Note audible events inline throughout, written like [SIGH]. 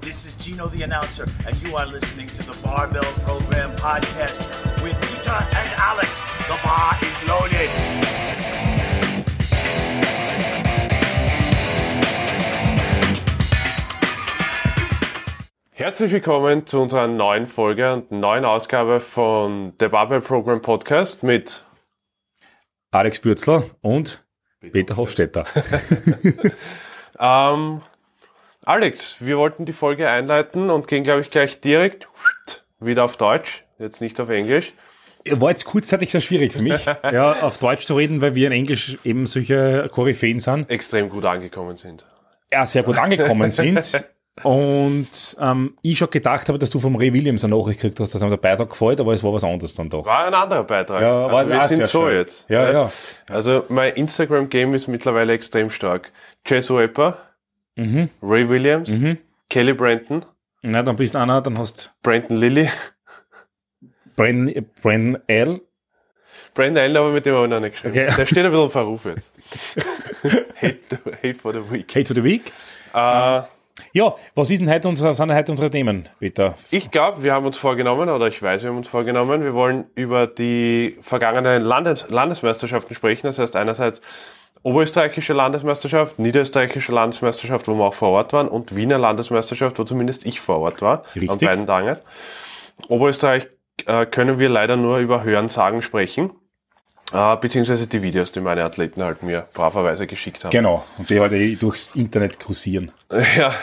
This is Gino the announcer, and you are listening to the Barbell Program podcast with Peter and Alex. The bar is loaded. Herzlich willkommen zu unserer neuen Folge und neuen Ausgabe von der Barbell Program Podcast mit Alex Bürzler und Peter Hofstetter. [LAUGHS] [LAUGHS] ähm, Alex. Wir wollten die Folge einleiten und gehen, glaube ich, gleich direkt wieder auf Deutsch, jetzt nicht auf Englisch. War jetzt kurzzeitig sehr schwierig für mich, [LAUGHS] ja, auf Deutsch zu reden, weil wir in Englisch eben solche Koryphäen sind. Extrem gut angekommen sind. Ja, sehr gut angekommen [LAUGHS] sind. Und ähm, ich schon gedacht habe, dass du vom Ray Williams eine Nachricht gekriegt hast, dass ihm der Beitrag gefällt, aber es war was anderes dann doch. War ein anderer Beitrag. Ja, also war wir auch sind so schön. jetzt. Ja, ja. Also mein Instagram-Game ist mittlerweile extrem stark. Jess Wepper, Mhm. Ray Williams, Mhm. Kelly Brenton, Na, dann bist du einer, dann hast Brandon Lilly, Brandon, Brandon L. Brandon Allen, aber mit dem habe ich noch nicht geschrieben. Okay. Der steht ein bisschen im Verruf jetzt. [LAUGHS] hate, hate for the week. Kate to the Week. Äh, Ja, was ist denn heute unsere, sind heute unsere Themen, Peter? Ich glaube, wir haben uns vorgenommen, oder ich weiß, wir haben uns vorgenommen, wir wollen über die vergangenen Landes Landesmeisterschaften sprechen. Das heißt einerseits oberösterreichische Landesmeisterschaft, niederösterreichische Landesmeisterschaft, wo wir auch vor Ort waren, und Wiener Landesmeisterschaft, wo zumindest ich vor Ort war, an Richtig. beiden Tagen. Oberösterreich äh, können wir leider nur über Hörensagen sprechen, äh, beziehungsweise die Videos, die meine Athleten halt mir braverweise geschickt haben. Genau, und die heute eh durchs Internet kursieren. [LAUGHS] Ja,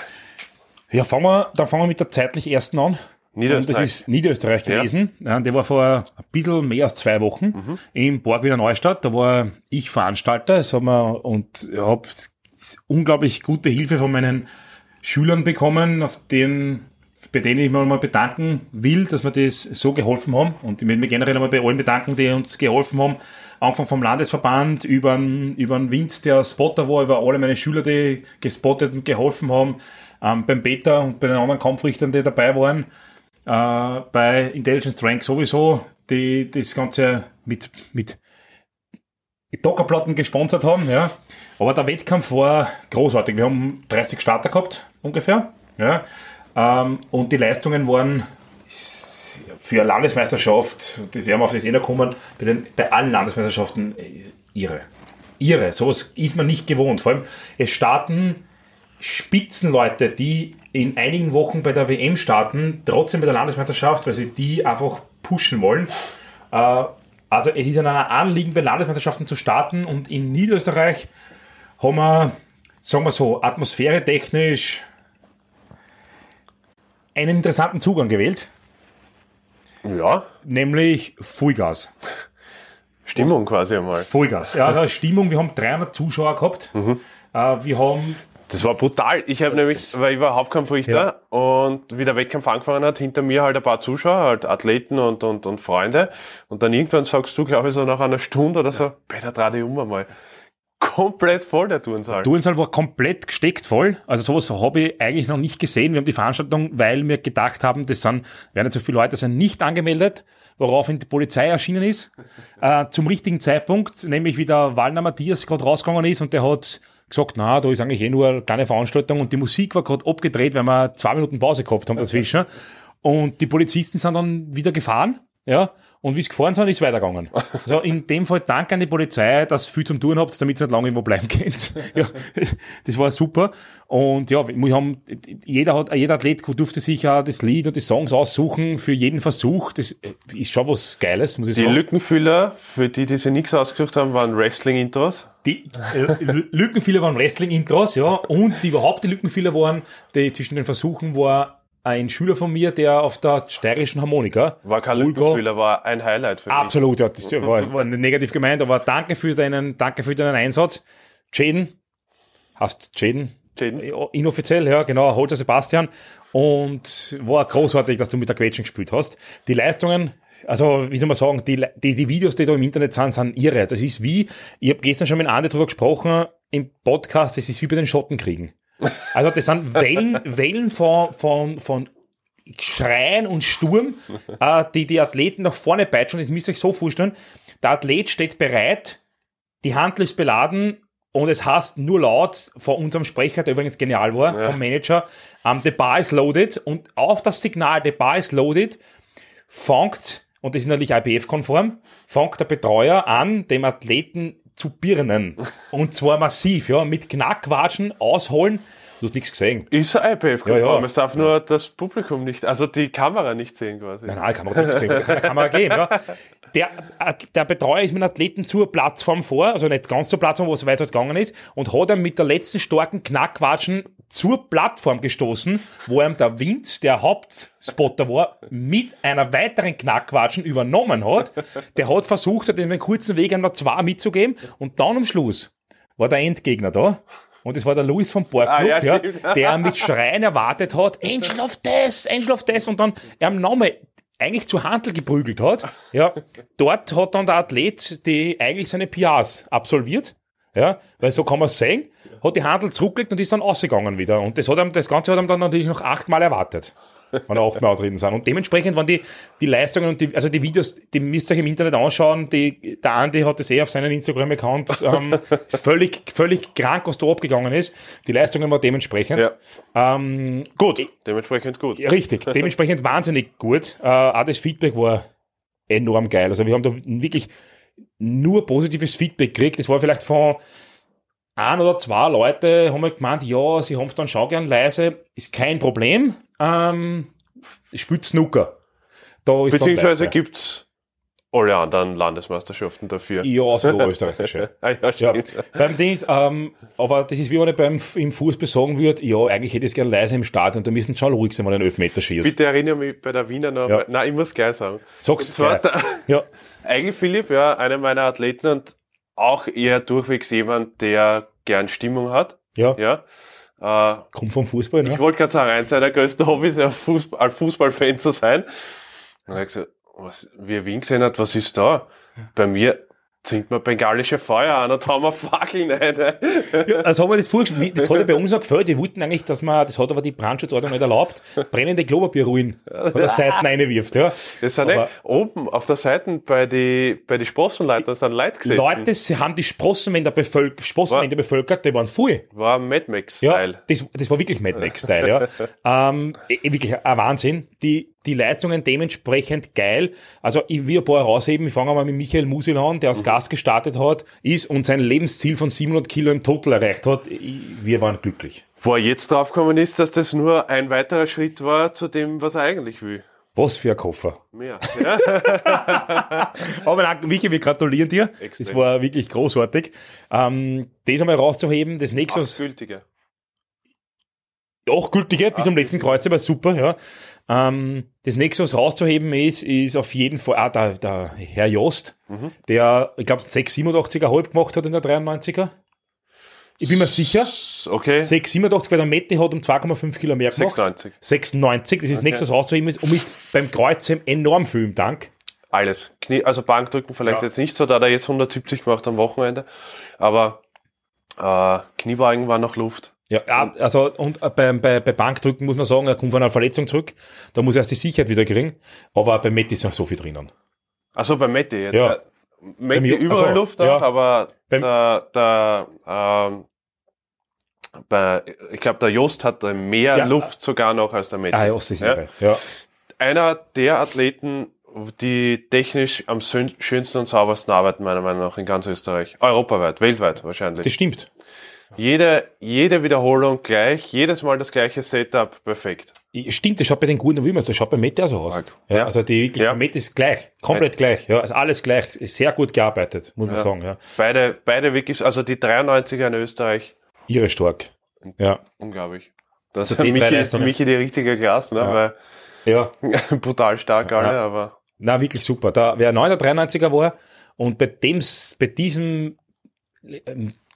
Ja, fangen wir, dann fangen wir mit der zeitlich ersten an. Niederösterreich. Und das ist Niederösterreich gewesen. Ja. der war vor ein bisschen mehr als zwei Wochen im Borg Wiener Neustadt. Da war ich Veranstalter. Das haben wir, und habe unglaublich gute Hilfe von meinen Schülern bekommen, auf den, bei denen ich mich mal bedanken will, dass wir das so geholfen haben. Und ich will mich generell einmal bei allen bedanken, die uns geholfen haben. Anfang vom Landesverband, über den, über den Winz, der Spotter war, über alle meine Schüler, die gespottet und geholfen haben, ähm, beim Peter und bei den anderen Kampfrichtern, die dabei waren, äh, bei Intelligence Rank sowieso, die das Ganze mit, mit Dockerplatten gesponsert haben, ja. Aber der Wettkampf war großartig. Wir haben 30 Starter gehabt, ungefähr, ja. Ähm, und die Leistungen waren für eine Landesmeisterschaft, wir auf das eh kommen, bei, den, bei allen Landesmeisterschaften äh, irre. Irre. Sowas ist man nicht gewohnt. Vor allem, es starten Spitzenleute, die in einigen Wochen bei der WM starten, trotzdem bei der Landesmeisterschaft, weil sie die einfach pushen wollen. Äh, also es ist an einer Anliegen bei Landesmeisterschaften zu starten und in Niederösterreich haben wir, sagen wir so, atmosphäretechnisch einen interessanten Zugang gewählt, ja, nämlich Vollgas. Stimmung quasi einmal. Vollgas. Ja, also Stimmung, wir haben 300 Zuschauer gehabt. Äh, wir haben Das war brutal. Ich habe nämlich, weil ich war Hauptkampfrichter und wie der Wettkampf angefangen hat, hinter mir halt ein paar Zuschauer, halt Athleten und, und, und Freunde. Und dann irgendwann sagst du, glaube ich, so nach einer Stunde oder so, Peter, dreh dich um einmal. Komplett voll der Turnsaal. Turnsaal war komplett gesteckt voll. Also sowas habe ich eigentlich noch nicht gesehen. Wir haben die Veranstaltung, weil wir gedacht haben, das sind, werden nicht so viele Leute sind nicht angemeldet, woraufhin die Polizei erschienen ist. [LAUGHS] Äh, zum richtigen Zeitpunkt, nämlich wie der Wallner Matthias gerade rausgegangen ist und der hat gesagt, na, da ist eigentlich eh nur eine kleine Veranstaltung und die Musik war gerade abgedreht, weil wir zwei Minuten Pause gehabt haben dazwischen. Und die Polizisten sind dann wieder gefahren, ja, und wie sie gefahren sind, ist weitergegangen. [LAUGHS] Also in dem Fall Dank an die Polizei, dass ihr viel zum Tun habt, damit ihr nicht lange irgendwo bleiben könnt. [LAUGHS] Ja, das war super. Und ja, wir haben, jeder hat, jeder Athlet durfte sich ja das Lied und die Songs aussuchen für jeden Versuch. Das ist schon was Geiles, muss ich Die sagen. Lückenfüller, für die, die sich nichts ausgesucht haben, waren Wrestling-Intros. Die äh, Lückenfiller waren Wrestling-Intros, ja, und die überhaupt die Lückenfiller waren, die zwischen den Versuchen war ein Schüler von mir, der auf der steirischen Harmonika War kein. Lückenfüller, war ein Highlight für mich. Absolut, ja, das war, war negativ gemeint, aber danke für deinen, danke für deinen Einsatz. Jaden, hast Jaden? Jaden. Ja, Inoffiziell, ja, genau, Holzer Sebastian. Und war großartig, dass du mit der Quetschen gespielt hast. Die Leistungen, also wie soll man sagen, die, die, die Videos, die da im Internet sind, sind irre. Das ist wie, ich habe gestern schon mit Andi drüber gesprochen im Podcast, das ist wie bei den Schottenkriegen. Also das sind Wellen, Wellen von, von, von Schreien und Sturm, äh, die die Athleten nach vorne peitschen. Das müsst ihr euch so vorstellen. Der Athlet steht bereit, die Handel ist beladen und es heißt nur laut von unserem Sprecher, der übrigens genial war, vom Manager, ähm, the bar is loaded und auf das Signal, the bar is loaded, fängt, und das ist natürlich IPF-konform, fängt der Betreuer an, dem Athleten zu birnen. Und zwar massiv, ja, mit Knackwatschen, ausholen. Du hast nichts gesehen. Ist ein IPF-konform. Ja, ja. Es darf nur das Publikum nicht, also die Kamera nicht sehen quasi. Nein, nein, kann man nicht sehen, da kann, kann man gehen. Ja. Der, äh, der Betreuer ist mit dem Athleten zur Plattform vor, also nicht ganz zur Plattform, wo es weiter gegangen ist, und hat ihm mit der letzten starken Knackwatschen zur Plattform gestoßen, wo ihm der Wind, der Hauptspotter war, mit einer weiteren Knackwatschen übernommen hat. Der hat versucht, hat ihm einen kurzen Weg noch zwei mitzugeben, und dann am Schluss war der Endgegner da. Und es war der Louis vom Borgclub, Ah, ja, ja, [LAUGHS] der mit Schreien erwartet hat, Angel of Death, Angel of Death, und dann am Name eigentlich zu Handel geprügelt hat. Ja, dort hat dann der Athlet die eigentlich seine PRs absolviert. Ja, weil so kann man es sehen, hat die Handel zurückgelegt und ist dann ausgegangen wieder. Und das, hat ihm, das Ganze hat ihm dann natürlich noch achtmal erwartet, wenn er achtmal drin sind. Und dementsprechend waren die, die Leistungen und die, also die Videos, die müsst ihr euch im Internet anschauen. Die, der Andi hat das eh auf seinen Instagram-Account, ähm, [LAUGHS] ist völlig, völlig krank, was da abgegangen ist. Die Leistungen waren dementsprechend. Ja. Ähm, gut, Dementsprechend gut. richtig, dementsprechend wahnsinnig gut. Äh, auch das Feedback war enorm geil. Also wir haben da wirklich nur positives Feedback gekriegt. Das war vielleicht von ein oder zwei Leute, haben wir gemeint, ja, sie haben es dann schon gern leise, ist kein Problem. Ähm, spielt Snooker. Da ist Beziehungsweise leise. gibt's alle anderen Landesmeisterschaften dafür. Ja, so [LAUGHS] österreichische. Ah, ja, Ja, beim Dings, ähm, aber das ist wie wenn ich beim, im Fußball sagen würde, ja, eigentlich hätte ich es gerne leise im Stadion, da müssen schon ruhig sein, wenn ein Elfmeter schießt. Bitte erinnere mich bei der Wiener noch. Ja. Nein, ich muss gleich sagen. Sag's gleich. Ja, [LAUGHS] eigentlich Philipp, ja, einer meiner Athleten und auch eher durchwegs jemand, der gern Stimmung hat. ja, Ja. Äh, kommt vom Fußball, ne? Ich wollte gerade sagen, eins seiner größten Hobbys ist ja Fußball, ein Fußballfan zu sein. Und er hat gesagt, was, wie er Wien gesehen hat, was ist da? Bei mir zinkt man bengalische Feuer an und haben wir Fackeln rein. Ja, also haben wir das vorgestellt, wie- das hat ja bei uns auch gefällt. Wir wollten eigentlich, dass man, das hat aber die Brandschutzordnung nicht erlaubt, brennende Klopapierruinen von der [LAUGHS] Seite reinwirft, ja. Das sind Aber- oben auf der Seite bei die, bei die Sprossenleiter sind Leute gesessen. Leute, sie haben die Sprossenwände bevölkert, Sprossenwände bevölkert, die waren voll. War Mad Max Ja, das, das war wirklich Mad Max-Style, ja. [LAUGHS] ähm, eh, wirklich ein Wahnsinn. Die, die Leistungen dementsprechend geil. Also ich will ein paar herausheben. Ich fange mal mit Michael Musil an, der als Gast gestartet hat, ist und sein Lebensziel von 700 Kilo im Total erreicht hat. Wir waren glücklich. Wo er jetzt draufgekommen ist, dass das nur ein weiterer Schritt war zu dem, was er eigentlich will. Was für ein Koffer. Mehr. Ja? [LAUGHS] Aber nein, Michi, wir gratulieren dir. Extrem. Das war wirklich großartig. Ähm, das einmal rauszuheben, das nächste, Acht gültige. Auch gültige, bis zum letzten Kreuz, aber super, ja. Ähm, das nächste, was rauszuheben ist, ist auf jeden Fall, ah, der, der Herr Jost, Mhm. der, ich glaube, 687er halb gemacht hat in der 93er. Ich bin mir sicher, Okay. 687, weil der Mette hat um 2,5 Kilo mehr gemacht. 96. 96, das ist das nächste, was rauszuheben ist, und mit beim Kreuzheben enorm viel im Dank. Alles. Knie, also Bankdrücken vielleicht Ja. jetzt nicht so, da hat er jetzt 170 gemacht am Wochenende. Aber äh, Kniebeugen war noch Luft. Ja, also und äh, bei, bei, bei Bankdrücken muss man sagen, er kommt von einer Verletzung zurück. Da muss er erst die Sicherheit wieder kriegen. Aber bei Matt ist noch so viel drinnen. Also bei Mette jetzt. Ja. Jo- überall also, Luft auch, ja. aber Beim- der, der ähm, bei, ich glaube, der Jost hat mehr Ja. Luft sogar noch als der Mette. Ah, das ist Ja. Ja. Einer der Athleten, die technisch am schön- schönsten und saubersten arbeiten, meiner Meinung nach, in ganz Österreich. Europaweit, weltweit wahrscheinlich. Das stimmt. Jede, jede Wiederholung gleich, jedes Mal das gleiche Setup, perfekt. Stimmt, das schaut bei den guten Wilmers, das schaut bei Mette auch so aus. Ja, Ja. Also die Ja. Mette ist gleich, komplett gleich. Ja, also alles gleich. Ist sehr gut gearbeitet, muss man sagen. Ja. Beide, beide wirklich, also die 93er in Österreich, Ihre stark. Ja. unglaublich. Das Also hat die drei Michi. Michi die richtige Klasse, ne? Ja. Ja. weil [LAUGHS] brutal stark alle, aber Na, wirklich super. Da, wer 9 der 93er war und bei dem, bei diesem,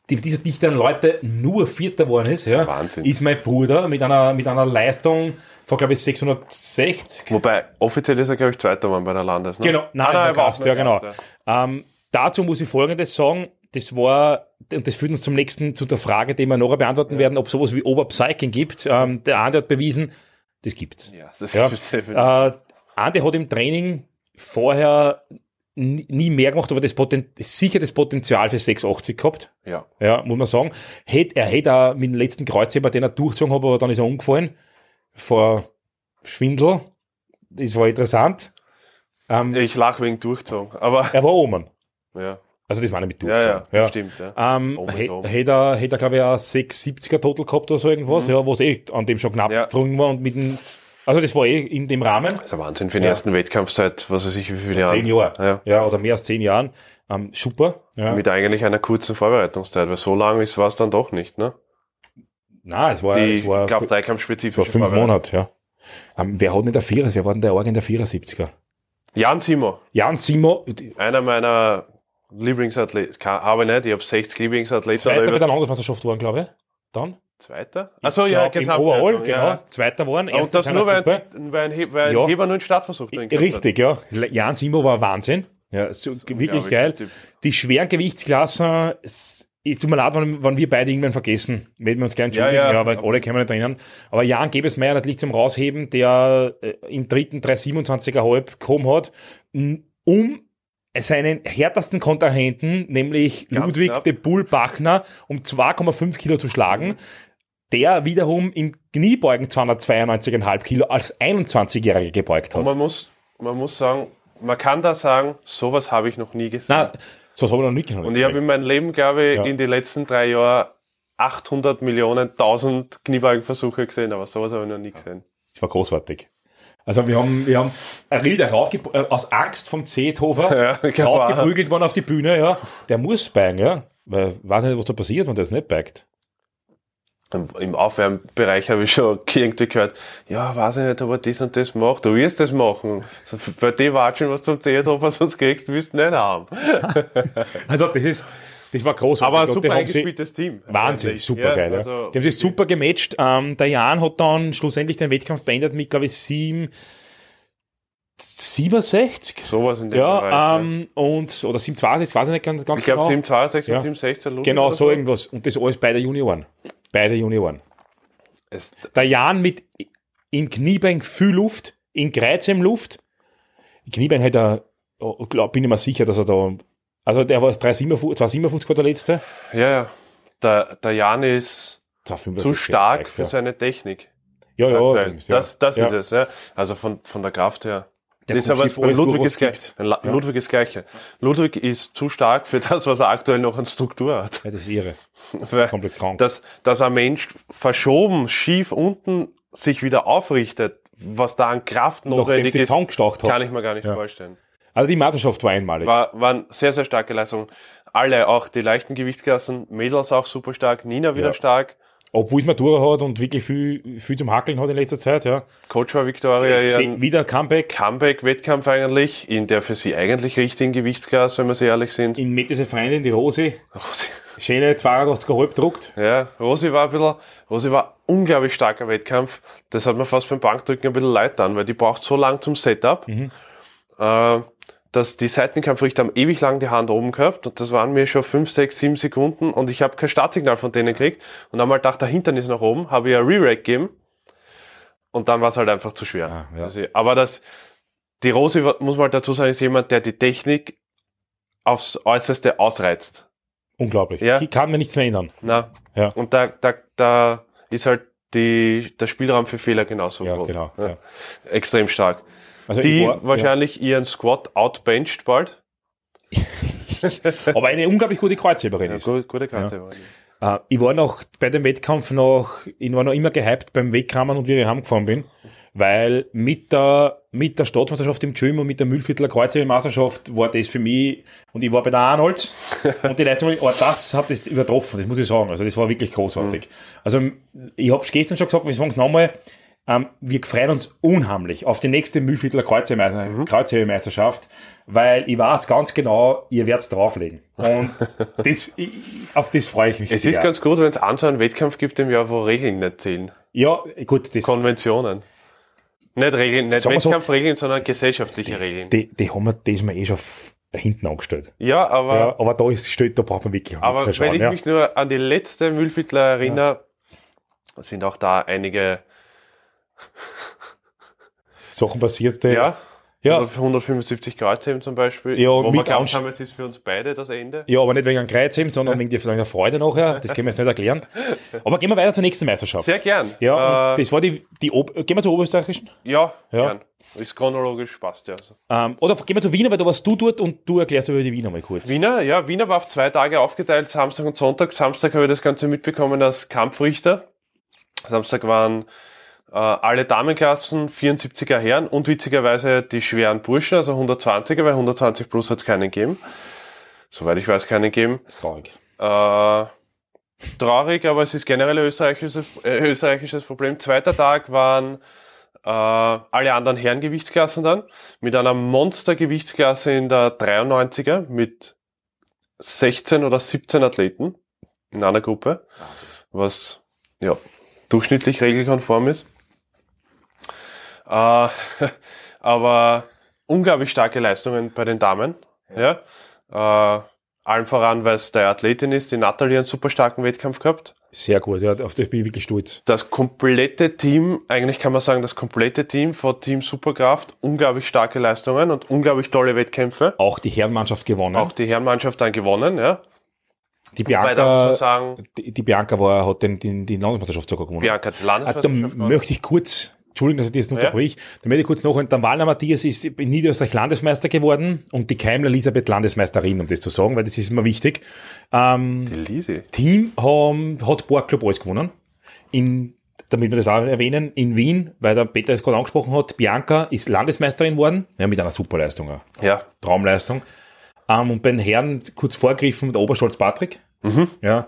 die, dieser dichteren Leute nur Vierter geworden ist, ja, Wahnsinn. ist mein Bruder mit einer, mit einer Leistung von, glaube ich, 660. wobei offiziell ist er, glaube ich, Zweiter geworden bei der Landes. Ne? Genau, nein, Ah, war Gast, ja, genau. Gast, Ähm, dazu muss ich Folgendes sagen. Das war, und das führt uns zum nächsten, zu der Frage, die wir nachher beantworten werden, ob sowas wie Oberpsyching gibt. Ähm, der Andi hat bewiesen, das gibt's. Ja, das Ja. Äh, Andi hat im Training vorher nie mehr gemacht, aber das Poten sicher das Potenzial für 680 gehabt. Ja. Ja, muss man sagen. Hätt, er hätte auch mit dem letzten Kreuzheber, den er durchgezogen hat, aber dann ist er umgefallen. Vor Schwindel. Das war interessant. Ähm, Ich lach wegen durchgezogen, aber er war oben. ja. Also das war nicht mit Ja, durchgezogen. ja, stimmt. Ja. Ähm, hätte er, hätt er glaube ich, auch 670er Total gehabt oder so irgendwas, ja, was eh an dem schon knapp Mhm. Ja. war und mit dem, also das war eh in dem Rahmen. Das ist ein Wahnsinn für den Ja. ersten Wettkampf seit, was weiß ich, wie viele Zehn Jahren. Jahre. Ja. Ja. oder mehr als zehn Jahren. Ähm, super. Ja. Mit eigentlich einer kurzen Vorbereitungszeit, weil so lang ist war es dann doch nicht, ne? Nein, es war, Die es war, es war Kraft-Dreikampf-spezifische fünf. Monate, ja. Ähm, wer hat denn der Vierer? Wer war denn der Org in der 74er? Jan Simo, Jan Simo, einer meiner Lieblingsathleten, habe ich nicht, ich habe 60 Lieblingsathleten. Zweiter bei der Landesmeisterschaft waren, glaube ich. Dann? Zweiter? Achso, ja, Glaub, Im Overall, Gesamtwertung, genau. ja. Zweiter waren. Und das nur, weil Gruppe. ein, weil ein, He- weil ein Ja. Heber nur einen Startversuch drin gehabt hat. Richtig, ja. Jan Simo war Wahnsinn. Ja, so, wirklich geil. Typ. Die schweren Gewichtsklassen, es, es tut mir leid, wenn, wenn wir beide irgendwann vergessen. Werden wir uns gerne entschuldigen, Ja, ja, ja. weil alle können wir nicht erinnern. Aber Jan Gebesmeier natürlich zum Rausheben, der äh, im dritten 327er halb gekommen hat, um seinen härtesten Kontrahenten, nämlich Ganz Ludwig knapp. de Bull Bachner, um 2,5 Kilo zu schlagen. Der wiederum im Kniebeugen 292,5 Kilo als 21-Jähriger gebeugt Und hat. man muss, man muss sagen, man kann da sagen, sowas habe ich noch nie gesehen. Nein, so habe ich noch nicht Und ich habe in meinem Leben, glaube ich, Ja. in den letzten drei Jahren 800 Millionen, 1000 Kniebeugenversuche gesehen, aber sowas habe ich noch nie gesehen. Das war großartig. Also wir haben, wir haben ein Rieder äh, aus Angst vom Zeithofer [LAUGHS] Ja, raufgeprügelt worden auf die Bühne, ja. Der muss beigen, ja. Weil, ich weiß nicht, was da passiert, wenn der es nicht beigt. Im Aufwärmbereich habe ich schon [LAUGHS] irgendwie gehört, ja, weiß ich nicht, ob er das und das macht. Du wirst das machen. So, bei dir watschen, was zum Zehnhofer sonst kriegst, wirst du nicht haben. [LAUGHS] Also das ist, das war großartig. Aber Und super eingespieltes Team. Wahnsinn, super geil. Ja. also- die haben sich super gematcht. Ähm, der Jan hat dann schlussendlich den Wettkampf beendet mit, glaube ich, sieben, 67. Sowas in dem Ja, Bereich. ähm, und, oder 762, weiß ich nicht ganz, ganz ich glaube genau. 762 Ja. und 716 Ludwig Genau, so irgendwas. Und das alles bei der Junioren. Bei der Junioren. Es, Der Jan mit im Kniebein viel Luft, in Kreuzheim Luft. Im Kniebein hat er, oh, glaub, bin ich mir sicher, dass er da, also der war 357, 257 war der letzte. ja, ja. Der, der Jan ist 265 zu stark für seine Technik. Ja, ja. Das, das ja. ist es, ja. Also von, von der Kraft her. Der das ist aber Ludwig ist gleich. Ja. Ludwig ist gleiche. Ludwig ist zu stark für das, was er aktuell noch an Struktur hat. Ja, das ist irre. Das ist komplett krank. Dass, dass ein Mensch verschoben, schief unten sich wieder aufrichtet, was da an Kraft notwendig ist, kann ich mir gar nicht Ja. vorstellen. Also die Meisterschaft war einmalig. War, waren sehr, sehr starke Leistungen. Alle, auch die leichten Gewichtsklassen, Mädels auch super stark, Nina wieder Ja. stark, Obwohl es Matura hat und wirklich viel, viel zum Hackeln hat in letzter Zeit, ja. Coach war Victoria ihren Wieder Comeback. Comeback-Wettkampf eigentlich, in der für sie eigentlich richtigen Gewichtsklasse, wenn wir so ehrlich sind. In mit dieser Freundin, die Rosi, Rosi, schöne 82,5 druckt. ja, Rosi war ein bisschen, Rosi war unglaublich starker Wettkampf. Das hat mir fast beim Bankdrücken ein bisschen leid dann, weil die braucht so lang zum Setup, äh, dass die Seitenkampfrichter haben ewig lang die Hand oben gehabt und das waren mir schon 5, 6, 7 Sekunden und ich habe kein Startsignal von denen gekriegt und dann mal gedacht, der Hintern ist nach oben, habe ich ein Re-Rack gegeben und dann war es halt einfach zu schwer. Ah, ja. also, aber das, die Rosi, muss man halt dazu sagen, ist jemand, der die Technik aufs Äußerste ausreizt. Unglaublich. Ja. Die kann mir nichts mehr ändern. Na, Ja. und da, da, da ist halt die, der Spielraum für Fehler genauso Ja, groß. genau. Ja. Extrem stark. Also Die war- wahrscheinlich ihren Squat outbencht bald. Ja. Aber eine unglaublich gute Kreuzheberin Ja, ist. gute, gute Karte. Äh, ich war noch bei dem Wettkampf noch, ich war noch immer gehypt beim Wegkramen und wie ich heimgefahren bin, weil mit der, mit der Staatsmeisterschaft im Gym und mit der Mühlviertler Kreuzhebemeisterschaft war das für mich, und ich war bei der Arnold [LAUGHS] und die Leistung, aber das hat das übertroffen, das muss ich sagen. Also das war wirklich großartig. Also ich habe gestern schon gesagt, wir sagen es nochmal, ähm, wir freuen uns unheimlich auf die nächste Mühlviertler Kreuzhebemeister- Kreuzhebemeisterschaft, weil ich weiß ganz genau, ihr werdet drauflegen. Und [LAUGHS] das, ich, auf das freue ich mich Es sehr. ist ganz gut, wenn es an so einen Wettkampf gibt im Jahr, wo Regeln nicht zählen. Ja, gut, das, Konventionen. Nicht Regeln, nicht wir so- Wettkampfregeln, sondern gesellschaftliche Regeln. die, die haben wir diesmal eh schon hinten angestellt. Ja, aber, Ja, aber da ist steht, da braucht man wirklich aber wenn ich schauen. mich nur an die letzte Müllviertler erinnere, sind auch da einige, Ja. [LAUGHS] Sachen passiert, die, ja, Ja. 175 Kreuzheben zum Beispiel. Ja, wo wir Anst- haben, es ist für uns beide das Ende. Ja, aber nicht wegen einem Kreuzheben, sondern wegen der- Freude nachher. Das können wir jetzt nicht erklären. Aber gehen wir weiter zur nächsten Meisterschaft. Sehr gern. Ja, äh, das war die, die Ob gehen wir zur oberösterreichischen? ja, Ja. gern. Ist chronologisch, passt ja. Also. Ähm, oder gehen wir zu Wiener, weil da warst du dort und du erklärst über die Wiener mal kurz. Wiener, ja, Wiener war auf zwei Tage aufgeteilt, Samstag und Sonntag. Samstag habe ich das Ganze mitbekommen als Kampfrichter. Samstag waren äh, alle Damenklassen, 74er Herren und witzigerweise die schweren Burschen, also 120er, weil 120 plus hat es keinen gegeben. Soweit ich weiß, keinen gegeben. Das ist traurig. Äh, traurig, aber es ist generell ein österreichisches, äh, österreichisches Problem. Zweiter Tag waren äh, alle anderen Herrengewichtsklassen dann mit einer Monstergewichtsklasse in der 93er mit 16 oder 17 Athleten in einer Gruppe, was ja durchschnittlich regelkonform ist. Äh, [LAUGHS] aber unglaublich starke Leistungen bei den Damen. Ja. Äh, allen voran, weil es der Athletin ist, die Natalie einen super starken Wettkampf gehabt. Sehr gut, ja, auf das bin ich wirklich stolz. Das komplette Team, eigentlich kann man sagen, das komplette Team von Team Superkraft, unglaublich starke Leistungen und unglaublich tolle Wettkämpfe. Auch die Herrenmannschaft gewonnen. Auch die Herrenmannschaft dann gewonnen, ja. die Bianca, sagen, die, die Bianca war, hat den, den, die Landesmeisterschaft sogar gewonnen. Bianca hat die Ah, da Landesmeisterschaft gewonnen. möchte ich kurz, Entschuldigung, dass ich das unterbrich, da möchte ich kurz noch, der Wallner Matthias ist in Niederösterreich Landesmeister geworden und die Keimler Elisabeth Landesmeisterin, um das zu sagen, weil das ist immer wichtig. Ähm, Die Lisi. Team haben, hat Borgclub alles gewonnen. In, damit wir das auch erwähnen, in Wien, weil der Peter es gerade angesprochen hat, Bianca ist Landesmeisterin worden, ja, mit einer Superleistung, auch. Ja, Traumleistung. Ähm, und bei den Herren kurz vorgegriffen der Oberstolz Patrick. Ja.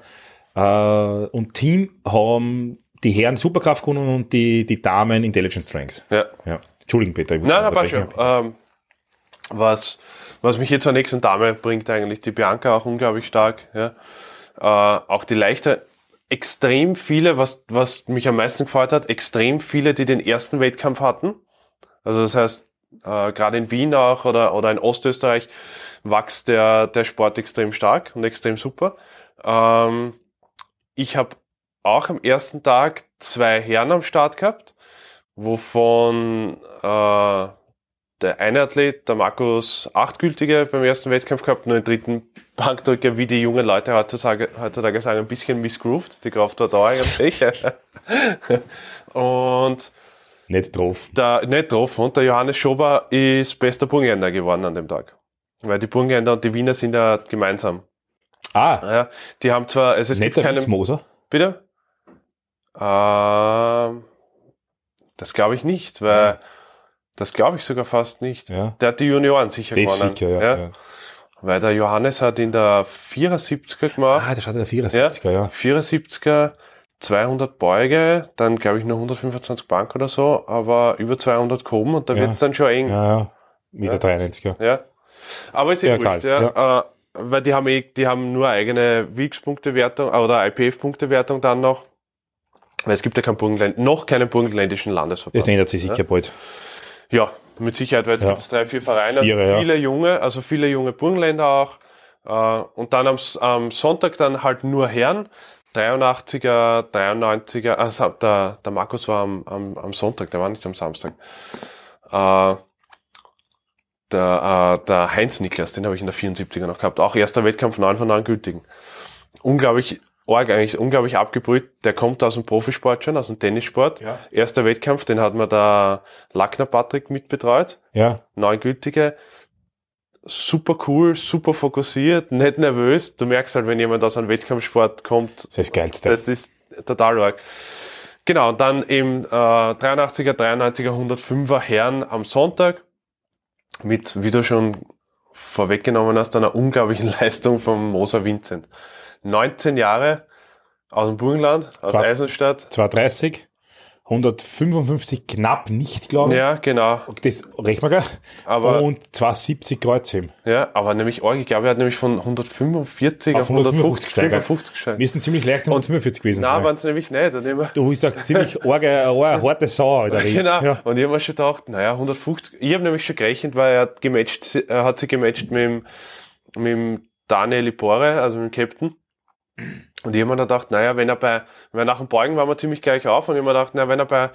Äh, und Team haben die Herren Superkraft gewonnen und die, die Damen Intelligent Strengths. ja. Ja. Entschuldigen, Peter. Ich Nein, passt schon. Ähm, was, was mich jetzt zur nächsten Dame bringt, eigentlich die Bianca auch unglaublich stark. Ja. Äh, auch die leichte, extrem viele, was, was mich am meisten gefreut hat, extrem viele, die den ersten Wettkampf hatten. Also das heißt, äh, gerade in Wien auch oder, oder in Ostösterreich wächst der, der Sport extrem stark und extrem super. Ähm, ich habe auch am ersten Tag zwei Herren am Start gehabt, wovon äh, der eine Athlet, der Markus, acht gültige beim ersten Wettkampf gehabt, nur den dritten Bankdrücker, wie die jungen Leute heutzutage, heutzutage sagen, ein bisschen missgrooved. Die Kraft war da eigentlich. [LAUGHS] und Nicht drauf. der, nicht drauf, und der Johannes Schober ist bester Burgenländer geworden an dem Tag. Weil die Burgenländer und die Wiener sind ja gemeinsam. Ah, Ja, die haben zwar, also es nicht gibt keinen, Moser. Bitte? Ähm, das glaube ich nicht, weil das glaube ich sogar fast nicht. Ja. Der hat die Junioren sicher Das gewonnen. sicher, ja. ja. Weil der Johannes hat in der 74er gemacht. Ah, da schaut der 74er, ja. 74er, 200 Beuge, dann glaube ich nur 125 Bank oder so, aber über 200 kommen und da Ja. wird's dann schon eng. Ja, ja. Mit Ja. der 93er. Ja. Aber ist eh Ja, wurscht, ja. Äh, weil die haben eh, die haben nur eigene Wilks-Punktewertung oder IPF-Punktewertung dann noch. Weil es gibt ja kein Burgenländ noch keinen burgenländischen Landesverband. Das ändert sich sicher bald. Ja, mit Sicherheit, weil jetzt Ja. gibt es drei, vier Vereine, Vier, ja. viele junge, also viele junge Burgenländer auch. Äh, und dann am, am Sonntag dann halt nur Herren, 83er, 93er, also der, der Markus war am, am, am Sonntag, der war nicht am Samstag. Äh, der, äh, der Heinz Niklas, den habe ich in der 74er noch gehabt. Auch erster Wettkampf, 9 von 9 gültigen. Unglaublich arg eigentlich, unglaublich abgebrüht. Der kommt aus dem Profisport schon, aus dem Tennissport. Ja. Erster Wettkampf, den hat mir der Lackner Patrick mitbetreut. Ja. Neun gültige. Super cool, super fokussiert, nicht nervös. Du merkst halt, wenn jemand aus einem Wettkampfsport kommt, Das ist das Geilste. das ist total arg. Genau, und dann im äh, 83er, 93er, 105er Herren am Sonntag mit, wie du schon vorweggenommen hast, einer unglaublichen [LAUGHS] Leistung vom Moser Vincent. 19 Jahre aus dem Burgenland, aus Zwei- Eisenstadt. 230, 155 knapp nicht, glaube ich. Ja, genau. Das rechnen wir gleich. Aber, Und 270 Kreuzheben. ja, aber nämlich arg, ich glaube, er hat nämlich von 145 auf, Auf 155 150 gesteigert. 55 gesteigert. Wir sind ziemlich leicht 145 gewesen. Nein, waren es nämlich nicht. Du bist auch ziemlich [LAUGHS] arge, arge, harte Sau, Alter. Genau. Ja. Und ich habe mir schon gedacht, naja, 150. Ich habe nämlich schon gerechnet, weil er hat gematcht, er hat sich gematcht mit, dem- mit dem Daniel Ipore, also mit dem Captain. Und ich habe mir dann gedacht, naja, wenn er bei, weil nach dem Beugen waren wir ziemlich gleich auf und ich habe mir gedacht, naja, wenn er bei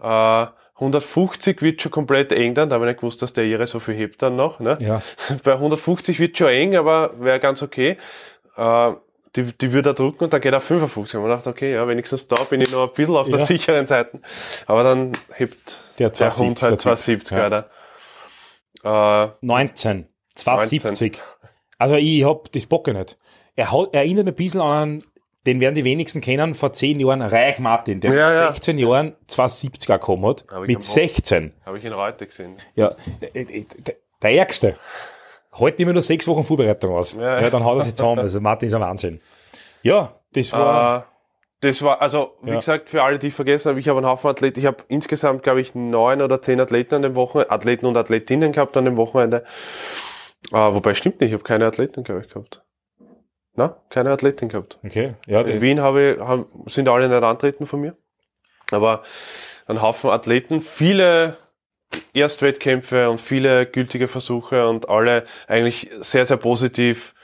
äh, 150 wird schon komplett eng dann, da habe ich nicht gewusst, dass der ihre so viel hebt dann noch. Ne? Ja. [LAUGHS] Bei 150 wird schon eng, aber wäre ganz okay. Äh, die, die würde er drücken und dann geht er 55. Und man dachte, okay, ja, wenigstens da bin ich noch ein bisschen auf der Ja. sicheren Seite. Aber dann hebt Der der Hund 270, halt der 270 Typ. weiter. Äh, 19, 270. Also ich hab das Bock nicht. Er hat, erinnert mich ein bisschen an, den werden die wenigsten kennen, vor 10 Jahren Reich Martin, der Ja, mit ja. 16 Jahren 270er gekommen hat. Mit am Hof. 16. habe ich ihn heute gesehen. Ja, äh, äh, der, der Ärgste. Heute immer nur sechs Wochen Vorbereitung aus. Ja. Ja, dann haut er sich zusammen. Also Martin ist ein Wahnsinn. Ja, das war, Äh, das war, also wie Ja. gesagt, für alle, die ich vergessen habe, ich habe einen Haufen Athleten. Ich habe insgesamt, glaube ich, neun oder zehn Athleten an dem Wochenende, Athleten und Athletinnen gehabt an dem Wochenende. Äh, wobei stimmt nicht, ich habe keine Athleten, glaube ich, gehabt. Na, keine Athletin gehabt. okay. Ja, In Wien habe ich, haben, sind alle nicht antreten von mir. Aber ein Haufen Athleten, viele Erstwettkämpfe und viele gültige Versuche und alle eigentlich sehr, sehr positiv,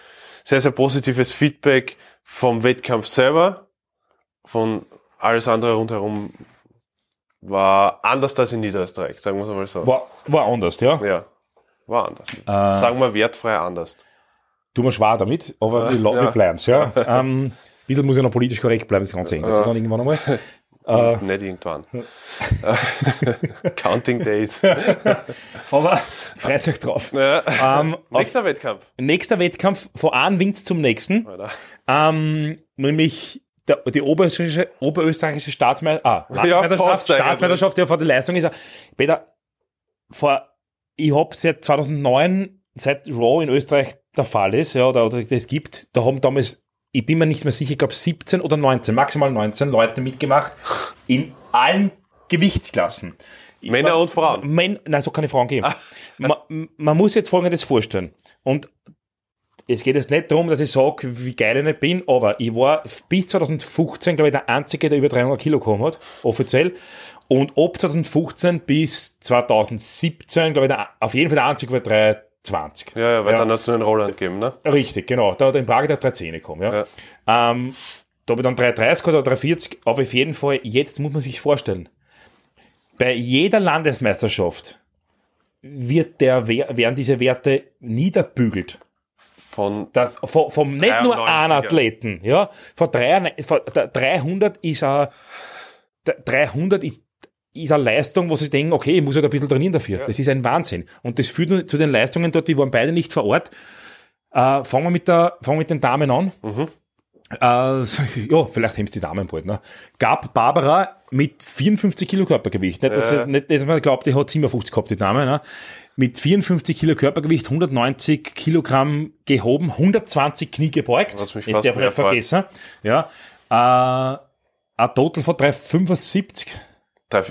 sehr, sehr positives Feedback vom Wettkampf selber. Von alles andere rundherum war anders als in Niederösterreich, sagen wir es mal so. war, war anders, ja. Ja, war anders. Äh, Sagen wir wertfrei anders. Tun wir schwer damit, aber Ja, wir, ja. wir bleiben's, ja. [LAUGHS] ähm, ein bisschen muss ja noch politisch korrekt bleiben, das Ganze ändert sich dann irgendwann einmal. [LAUGHS] Äh, Nicht irgendwann. [LAUGHS] Counting Days. aber freut euch drauf. Ja. Ähm, Nächster Wettkampf. nächster Wettkampf von einem Winz zum nächsten, ähm, nämlich der, die oberösterreichische, oberösterreichische Staatsmeisterschaft, ah, fast eigentlich. Staatsmeisterschaft, ja, vor der Leistung ist er, Peter, vor, ich hab seit 2009, seit Raw in Österreich der Fall ist, ja, oder, oder das gibt, da haben damals, ich bin mir nicht mehr sicher, ich glaube 17 oder 19, maximal 19 Leute mitgemacht, in allen Gewichtsklassen. Männer und Frauen. Män Nein, so keine Frauen geben. man, man muss jetzt Folgendes vorstellen. Und es geht jetzt nicht darum, dass ich sage, wie geil ich nicht bin, aber ich war bis 2015, glaube ich, der Einzige, der über 300 Kilo gekommen hat, offiziell. Und ab 2015 bis 2017, glaube ich, der, auf jeden Fall der Einzige war 320. Ja, ja, weil Ja. dann hat es nur einen Roland gegeben, ne? Richtig, genau. Da hat er in Prag der 310 gekommen. Ja. Ähm, da habe ich dann 330 oder 340, aber auf jeden Fall, jetzt muss man sich vorstellen, bei jeder Landesmeisterschaft wird der, We- werden diese Werte niederbügelt. Von Das, vom, vom nicht nur 93er. einen Athleten, ja, von, drei, von der 300 ist der 300 ist, ist eine Leistung, wo sie denken, okay, ich muss halt ein bisschen trainieren dafür. Das ist ein Wahnsinn. Und das führt zu den Leistungen dort, die waren beide nicht vor Ort. Äh, fangen wir mit der, fangen wir mit den Damen an. Äh, [LAUGHS] ja, vielleicht haben es die Damen bald, ne? Gab Barbara mit 54 Kilo Körpergewicht. Nicht, dass, Ja. nicht, dass man glaubt, die hat 57 gehabt, die Dame, ne? Mit 54 Kilo Körpergewicht, 190 Kilogramm gehoben, 120 Knie gebeugt. Das darf man nicht vergessen. Ja. Äh, ein Total von 375.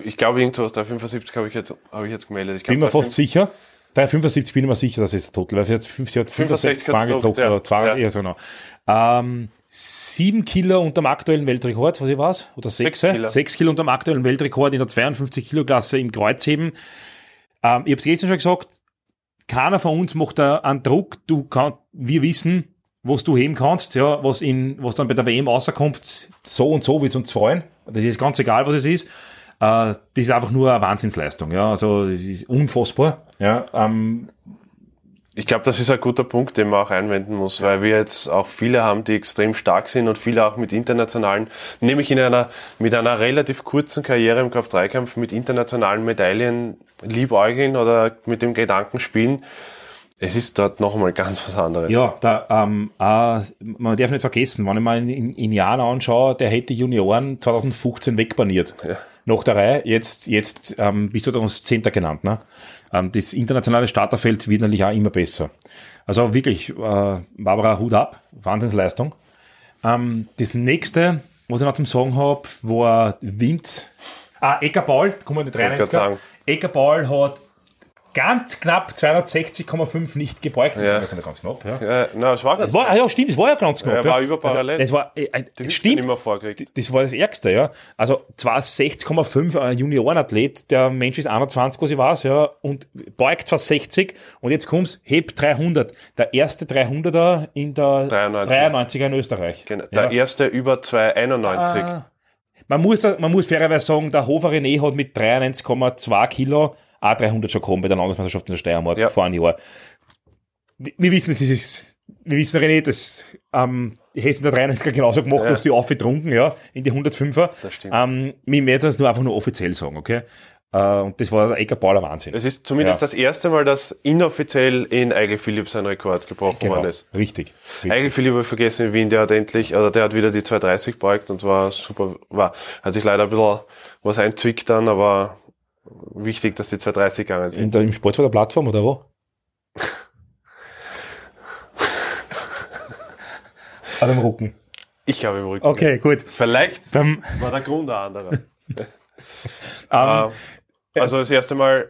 ich glaube, irgendwas 375 habe ich jetzt, habe ich jetzt gemeldet. Ich Bin mir fast sicher. 375 bin ich mir sicher, dass es der Total, hat, fünf- sie hat 65 65 hat's Bahn gedruckt, ja. oder 200, Ja. ja. so genau. Ähm, sieben Kilo unterm aktuellen Weltrekord, was ich weiß, oder sechs, Sechs Kilo. sechs Kilo unterm aktuellen Weltrekord in der 52 Kilo Klasse im Kreuzheben. Ähm, ich habe es gestern schon gesagt, keiner von uns macht da einen Druck, du kannst, wir wissen, was du heben kannst, ja, was in, was dann bei der WM rauskommt, so und so wird's uns freuen. Das ist ganz egal, was es ist. Äh, das ist einfach nur eine Wahnsinnsleistung, ja, also, das ist unfassbar, ja, ähm, Ich glaube, das ist ein guter Punkt, den man auch einwenden muss, weil wir jetzt auch viele haben, die extrem stark sind und viele auch mit internationalen, nämlich in einer, mit einer relativ kurzen Karriere im Kraft-3-Kampf mit internationalen Medaillen liebäugeln oder mit dem Gedanken spielen. Es ist dort noch einmal ganz was anderes. Ja, da, ähm, äh, man darf nicht vergessen, wenn ich mal in, in, in Jahren anschaue, der hätte Junioren 2015 wegbaniert. Ja. Nach der Reihe, jetzt, jetzt ähm, bist du uns Zehnter genannt. Ne? Ähm, das internationale Starterfeld wird natürlich auch immer besser. Also wirklich, äh, Barbara, Hut ab, Wahnsinnsleistung. Ähm, das nächste, was ich noch zum Sagen habe, war Wind. Ah, Ecker Paul, kommen wir die Wollte grad 93er. sagen. Ecker Paul hat ganz knapp 260,5 nicht gebeugt. Das Ja. war ganz knapp. Ja. Ja, na, war Das war, ja, stimmt, das war ja ganz knapp. Ja, war ja. überparallel. Das war, äh, äh, Hüfte stimmt, das war das Ärgste, ja. Also 260,5 ein Juniorenathlet, der Mensch ist 21, was ich weiß, ja, und beugt fast 60 und jetzt kommt's, hebt 300. Der erste 300er in der 93. 93er in Österreich. Genau. Der erste über 291. Ah, man muss, man muss fairerweise sagen, der Hofer René hat mit 93,2 Kilo auch 300 schon gekommen bei der Landesmeisterschaft in der Steiermark Ja. vor einem Jahr. Wir wissen, es ist, wir wissen, René, das, ähm, ich hätte es in der 93er genauso gemacht, Ja. du hast die aufgetrunken, ja, in die 105er. Das stimmt. Ähm, wir werden das nur einfach nur offiziell sagen, okay? Äh, und das war ein egabaler Wahnsinn. Es ist zumindest Ja. das erste Mal, dass inoffiziell in Eigel Philipp sein Rekord gebrochen Genau, worden ist. richtig. richtig. Eigel Philipp habe ich vergessen in Wien, der hat endlich, also der hat wieder die 230 beugt und war super, war, hat sich leider ein bisschen was einzwickt dann, aber wichtig, dass die 230 gegangen sind. In der, Im Sport der Plattform oder wo? [LAUGHS] An dem Rücken. Ich glaube im Rücken. Okay, gut. Vielleicht Beim, war der Grund ein anderer. [LAUGHS] ähm, Äh, also das erste Mal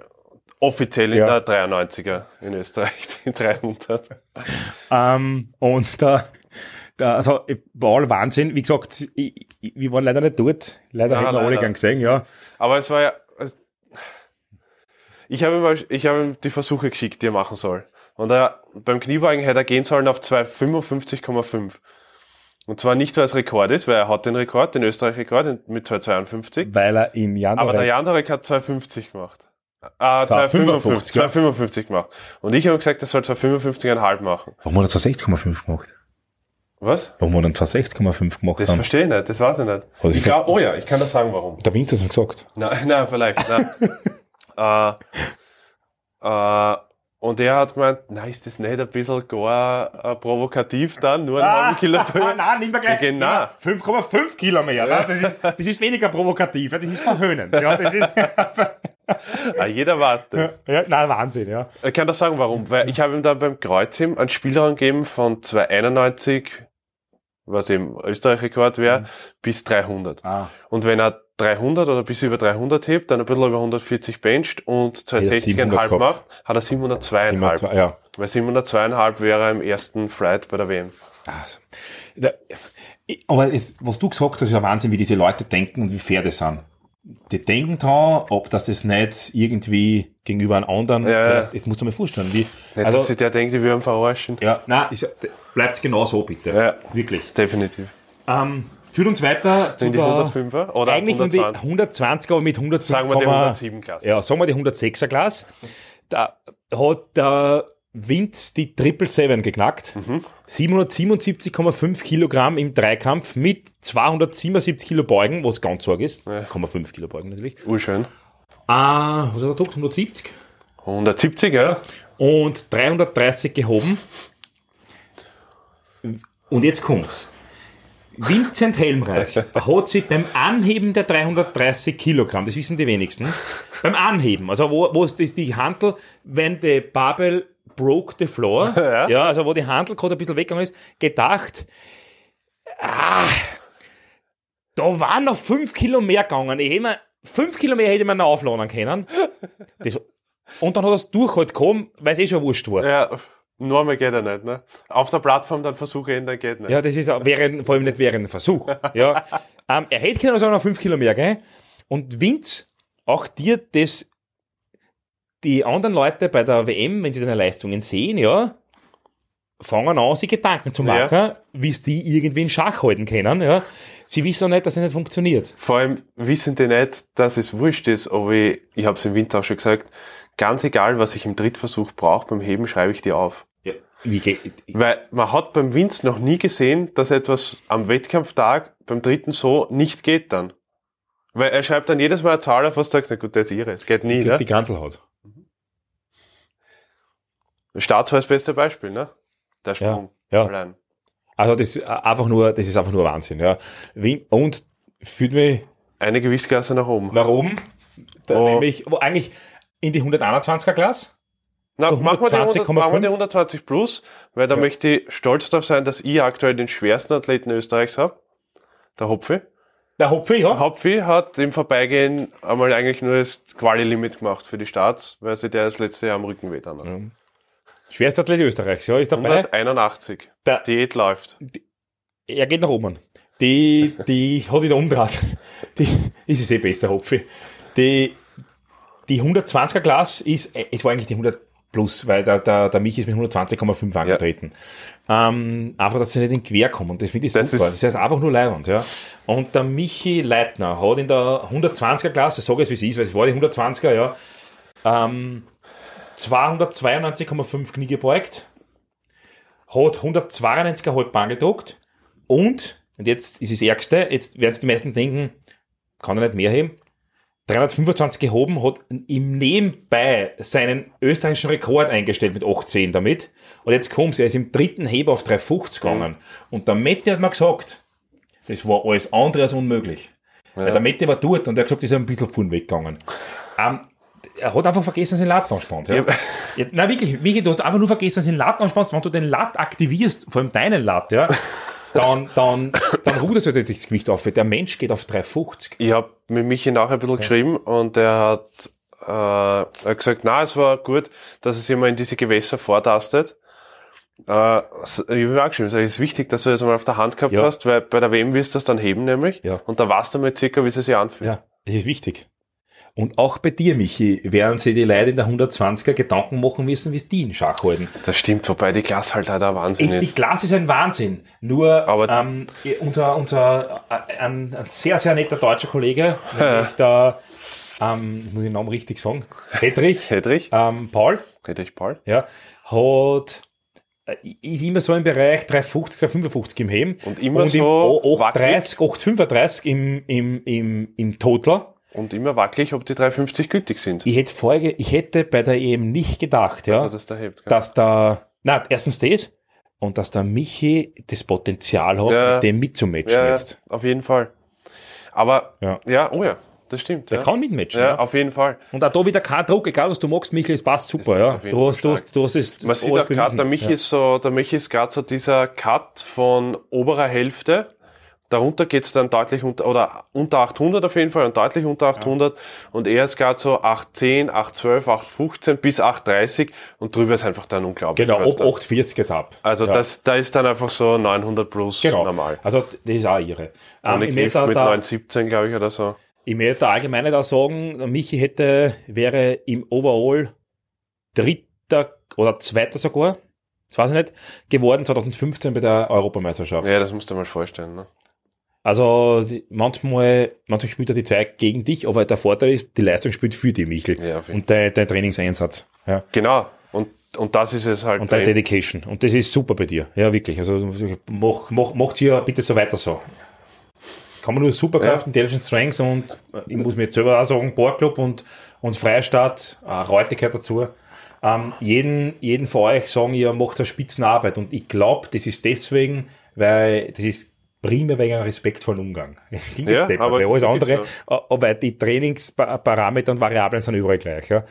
offiziell in Ja. der 93er in Österreich, die 300. ähm, und da, da, also, war all Wahnsinn. Wie gesagt, ich, ich, wir waren leider nicht dort. Leider Ja, hätten wir alle gern gesehen, ja. Aber es war ja, ich habe ihm, ich habe ihm die Versuche geschickt, die er machen soll. Und er, beim Kniebeugen hätte er gehen sollen auf 255,5. Und zwar nicht, weil es Rekord ist, weil er hat den Rekord, den Österreich-Rekord mit 252. Weil er in Januar. Aber der Jandorek hat 250 gemacht. Ah, 255, 255, 255 gemacht. Und ich habe gesagt, er soll 255,5 machen. Warum hat er 260,5 gemacht? Was? Warum hat er 260,5 gemacht? Das dann? verstehe ich nicht, das weiß ich nicht. Also ich glaub, oh ja, ich kann das sagen, warum. Der Winzer hat es gesagt. Nein, [LAUGHS] nein, vielleicht. Nein. [LAUGHS] äh, äh, und er hat gemeint, na, ist das nicht ein bisschen gar äh, provokativ dann, nur einen halben Kilo [LAUGHS] drüber? Ah, nein, nimm mir gleich. Ja, genau. nimm mir 5,5 Kilo mehr. Ne? Das, ist, das ist weniger provokativ, ja, das ist verhöhnend. Ja, das ist, [LAUGHS] Ah, jeder weiß das. ja, nein, Wahnsinn, ja. Ich kann das sagen, warum. Weil ich habe ihm dann beim Kreuzheben einen Spielraum gegeben von 291, was eben Österreich-Rekord wäre, Mhm. bis 300. Ah, Und wenn er 300 oder bis über 300 hebt, dann ein bisschen über 140 bencht und 260,5 700 gehabt. macht, hat er 702,5. 702, ja. Weil 702,5 wäre er im ersten Flight bei der WM. Also, da, aber es, was du gesagt hast, ist ein Wahnsinn, wie diese Leute denken und wie fair das sind. Die denken da, ob das das nicht irgendwie gegenüber einem anderen, Ja, vielleicht, das musst du mir vorstellen, wie, Nicht, dass also, sich der denkt, die würden verarschen. ja, nein, ist, bleibt genau so, bitte. Ja. Wirklich. Definitiv. Ähm, führt uns weiter zu In die der, 105er oder eigentlich um die 120? 120 aber mit 105, Sagen wir die 107 Klasse. Ja, sagen wir die 106er Klasse. Da hat der Wind die Triple Seven geknackt. Mhm. 777,5 Kilogramm im Dreikampf mit 277 Kilo Beugen, was ganz arg ist. 0,5 Kilo Beugen natürlich. Urschön. Ah, was hat er gedruckt? 170. 170, ja? Und 330 gehoben. Und jetzt kommt's. Vincent Helmreich hat sich beim Anheben der 330 Kilogramm, das wissen die wenigsten, beim Anheben, also wo, wo das die Handel, wenn die Babel broke the floor, [LAUGHS] ja. Ja. also wo die Handel gerade ein bisschen weggegangen ist, gedacht, ah, da waren noch fünf Kilo mehr gegangen. Ich hätte mir, fünf Kilo mehr hätte man noch aufladen können. Das, und dann hat er es durchgehalten gekommen, weil es eh schon wurscht war. Ja, normal geht er nicht, ne? Auf der Plattform dann Versuche ändern geht nicht. Ja, das ist auch während, vor allem nicht während dem Versuch. [LAUGHS] Ja. ähm, er hätte können also noch fünf Kilo mehr, gell? Und Vince, auch dir das, die anderen Leute bei der WM, wenn sie deine Leistungen sehen, ja, fangen an, sich Gedanken zu machen, Ja. wie es die irgendwie in Schach halten können, ja. Sie wissen auch nicht, dass es nicht funktioniert. Vor allem wissen die nicht, dass es wurscht ist, ob ich, ich habe es im Winter auch schon gesagt, ganz egal, was ich im Drittversuch brauche, beim Heben schreibe ich dir auf. Ja. Wie geht, Weil man hat beim Vince noch nie gesehen, dass etwas am Wettkampftag beim dritten so nicht geht dann. Weil er schreibt dann jedes Mal eine Zahl auf, was du sagst, na gut, das ist ihre, es geht nie, ne? die Ganzelhaut. Starts war das beste Beispiel, ne? Der Sprung. ja. Allein. Also das ist einfach nur, das ist einfach nur Wahnsinn, ja. Und fühlt mich Eine Gewichtsklasse nach oben. nach oben, da Oh. nämlich, wo eigentlich in die 121er Klasse. Na, So machen wir die 100 machen wir 120,5? die 120 plus, weil da Ja. möchte ich stolz darauf sein, dass ich aktuell den schwersten Athleten Österreichs habe. Der Hopfi. Der Hopfe, ja. Hopfi hat im Vorbeigehen einmal eigentlich nur das Quali-Limit gemacht für die Starts, weil sich der das letzte Jahr am Rücken weh hat. Athlet Österreichs, ja, ist dabei. 181. Der- Diät läuft. Er geht nach oben. Die, die hat wieder umdraht. Die ist es eh besser, Hopfe. Die, die 120er Klasse ist, äh, es war eigentlich die 100, plus, weil der, der, der Michi ist mit 120,5 angetreten. Ähm, einfach, dass sie nicht in Quer kommen. Das finde ich Das super. ist- Das heißt einfach nur leibend, ja. Und der Michi Leitner hat in der 120er Klasse, ich sage jetzt wie es ist, weil es war die 120er, ja, ähm, 292,5 Knie gebeugt, hat 192,5 Bangel gedruckt und, und jetzt ist das Ärgste, jetzt werden es die meisten denken, kann er nicht mehr heben, 325 gehoben, hat im Nebenbei seinen österreichischen Rekord eingestellt mit 18 damit. Und jetzt kommt's, er ist im dritten Heber auf 350 gegangen. Und der Mette hat mir gesagt, das war alles andere als unmöglich. Weil der Mette war dort und er hat gesagt, ist ein bisschen vorn weggegangen. Ähm, er hat einfach vergessen, dass er den Lat anspannt. Ja. Ja. Ja, nein, wirklich, Michi, du hast einfach nur vergessen, dass du den Lat anspannst. Wenn du den Lat aktivierst, vor allem deinen Lat, ja, dann, dann, dann ruderst du dir das Gewicht auf. Der Mensch geht auf 350. Ich habe mit Michi nachher ein bisschen geschrieben und er hat, äh, er hat gesagt, na, es war gut, dass es immer in diese Gewässer vortastet. Äh, ich habe auch geschrieben, es ist wichtig, dass du das mal auf der Hand gehabt Ja. hast, weil bei der WM wirst du das dann heben nämlich. Ja. Und da weißt du mal circa, wie es sich anfühlt. Ja, das ist wichtig. Und auch bei dir, Michi, werden sie die Leute in der 120er Gedanken machen müssen, wie es die in Schach halten. Das stimmt, wobei die Klasse halt auch der Wahnsinn die ist. Glas ist ein Wahnsinn. Nur Aber- ähm, unser, unser äh, ein, ein sehr, sehr netter deutscher Kollege, [LAUGHS] nämlich der, ähm, ich muss den Namen richtig sagen, Hedrich, Hedrich? ähm, Paul, Hedrich Paul? ja, hat äh, ist immer so im Bereich 350, 355 im Heben. Und immer im so 830, 835 im, im, im, im Total. Und immer wackelig, ob die 350 gültig sind. Ich hätte Folge, ich hätte bei der EM nicht gedacht, ja, Also das da hebt. dass da, na, erstens das und dass der Michi das Potenzial hat, Ja. mit dem mitzumatchen ja, jetzt. auf jeden Fall. Aber, Ja. ja, oh ja, das stimmt. Der ja. kann mitmatchen. ja, Ja, auf jeden Fall. Und auch da wieder kein Druck, egal was du magst, Michi, es passt super, ja. Du hast, du hast, du hast es. Man sieht auch gerade, der Michi ja. ist so, der Michi ist gerade so dieser Cut von oberer Hälfte. Darunter geht's dann deutlich unter, oder unter 800 auf jeden Fall und deutlich unter 800. Und er ist gerade so 810, 812, 815 bis 830 und drüber ist einfach dann unglaublich. Genau, ab da- 840 geht's ab. Also ja. das, da ist dann einfach so 900 plus genau. normal. Also das ist auch ihre. Ähm, Tony ich Cliff mit da, 917, glaube ich, oder so. ich möchte allgemein da sagen, Michi hätte, wäre im Overall dritter oder zweiter sogar, das weiß ich nicht, geworden 2015 bei der Europameisterschaft. Ja, das musst du dir mal vorstellen. Ne? Also die, manchmal, manchmal spielt er die Zeit gegen dich, aber der Vorteil ist, die Leistung spielt für dich, Michel. Ja, und dein, dein Trainingseinsatz. Ja. Genau. Und, und das ist es halt. Und deine Dedication. Und das ist super bei dir. Ja, wirklich. Also mach, mach, macht hier bitte so weiter so. Kann man nur Superkraft, Ja. Intelligent Strengths und ich muss mir jetzt selber auch sagen, Boardclub und, und Freistaat, äh, Reutigkeit dazu. Ähm, jeden, jeden von euch sagen, ihr macht eine Spitzenarbeit und ich glaube, das ist deswegen, weil das ist primär wegen einem respektvollen Umgang. [LAUGHS] Das klingt Ja, jetzt aber weil alles andere, äh, aber die Trainingsparameter und Variablen sind überall gleich. Ja.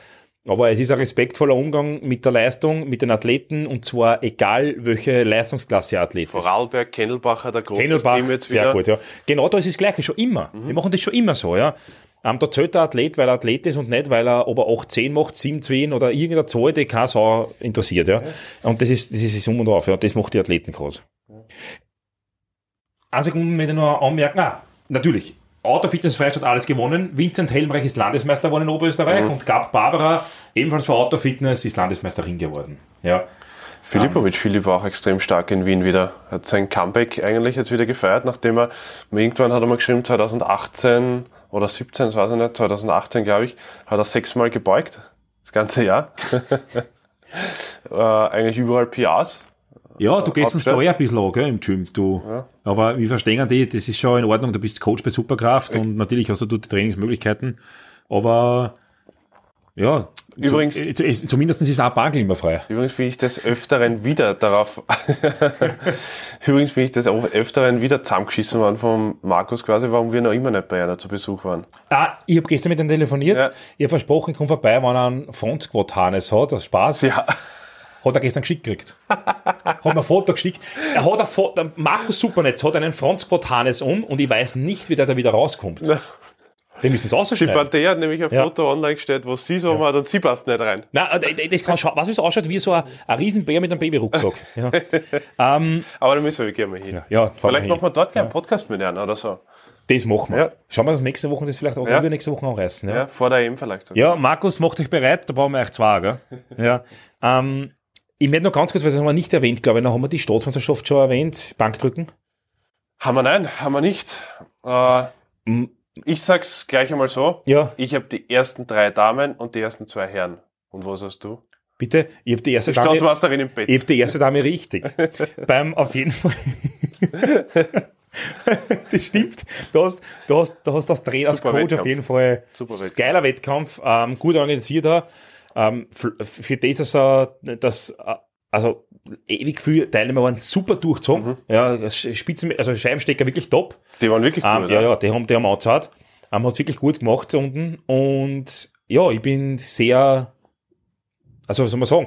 Aber es ist ein respektvoller Umgang mit der Leistung, mit den Athleten und zwar egal, welche Leistungsklasse Athlet ist. Vorarlberg, Kennelbacher, der große Kennelbach, Team jetzt sehr wieder. gut, ja. Genau da ist das Gleiche, schon immer. Wir machen das schon immer so, ja. Ähm, da zählt der Athlet, weil er Athlet ist und nicht, weil er, ob er 8, 10 macht, 7, 10 oder irgendeine Zahl, die keine Sau interessiert, ja. Und das ist, das ist Um und Auf, ja. Das macht die Athleten groß. Eine Sekunde möchte ich noch anmerken, ah, natürlich. Autofitness Freistadt alles gewonnen. Vincent Helmreich ist Landesmeister geworden in Oberösterreich und Gab Barbara, ebenfalls für Autofitness, ist Landesmeisterin geworden. Ja. Filipovic, Philipp war auch extrem stark in Wien wieder. Hat sein Comeback eigentlich jetzt wieder gefeiert, nachdem er, irgendwann hat er mal geschrieben, 2018 oder 17, das weiß ich nicht, 2018 glaube ich, hat er sechsmal gebeugt. Das ganze Jahr. [LAUGHS] äh, eigentlich überall PRs. Ja, du gehst uns da Hauptstadt. eh ein bisschen an, gell, im Gym, du. Aber wir verstehen die, das ist schon in Ordnung, du bist Coach bei Superkraft und natürlich hast du die Trainingsmöglichkeiten, aber ja, Übrigens- zu, ist- zumindest ist auch Bagel immer frei. Übrigens bin ich des Öfteren wieder darauf, [LAUGHS] übrigens bin ich des Öfteren wieder zusammengeschissen worden vom Markus quasi, warum wir noch immer nicht bei einer zu Besuch waren. Ah, ich habe gestern mit ihm telefoniert, Ja. ich habe versprochen, ich komme vorbei, wenn er einen Front Squat Harness hat, das Spaß, Ja, hat er gestern geschickt gekriegt. hat mir ein Foto geschickt. Er hat ein Foto, Markus Supernetz hat einen Front Squat Harness um und ich weiß nicht, wie der da wieder rauskommt. Den müssen sie die ausschneiden. Partei hat nämlich ein Ja. Foto online gestellt, wo sie so hat und sie passt nicht rein. Nein, äh, das kann schauen, was es ausschaut, wie so ein, ein Riesenbär mit einem Babyrucksack. [LAUGHS] Ja, ähm, Aber da müssen wir gerne mal hin. ja Vielleicht machen wir dort gerne einen Podcast mit ihnen oder so. Das machen wir. Ja. Schauen wir, dass nächste Woche das vielleicht auch Ja. nächste Woche anreißen. Ja. Ja, vor der EM vielleicht. sogar. Ja, Markus, macht euch bereit, da brauchen wir euch zwei, gell? Ja. Ähm, ich möchte noch ganz kurz, weil das haben wir nicht erwähnt, glaube ich, noch haben wir die Staatsmeisterschaft schon erwähnt, Bankdrücken. Haben wir nein, haben wir nicht. Äh, ich sag's gleich einmal so. Ja, Ich habe die ersten drei Damen und die ersten zwei Herren. Und was hast du? bitte, ich habe die erste Die Dame, Staatsmeisterin im Bett. ich hab die erste Dame richtig. [LAUGHS] Beim, auf jeden Fall. [LAUGHS] das stimmt. Du hast, du hast, du hast das Trainer, als Coach Wettkampf. auf jeden Fall. Super. Geiler Wettkampf, ähm, gut organisierter. Ähm, für, für das, dass er, das, äh, also, ewig viele Teilnehmer waren super durchgezogen. Mhm. Ja, Spitzen, also Scheibenstecker wirklich top. Die waren wirklich Ähm, gut. ja, ja, die haben, die haben angezahlt. Ähm, hat wirklich gut gemacht unten. Und ja, ich bin sehr, also was soll man sagen,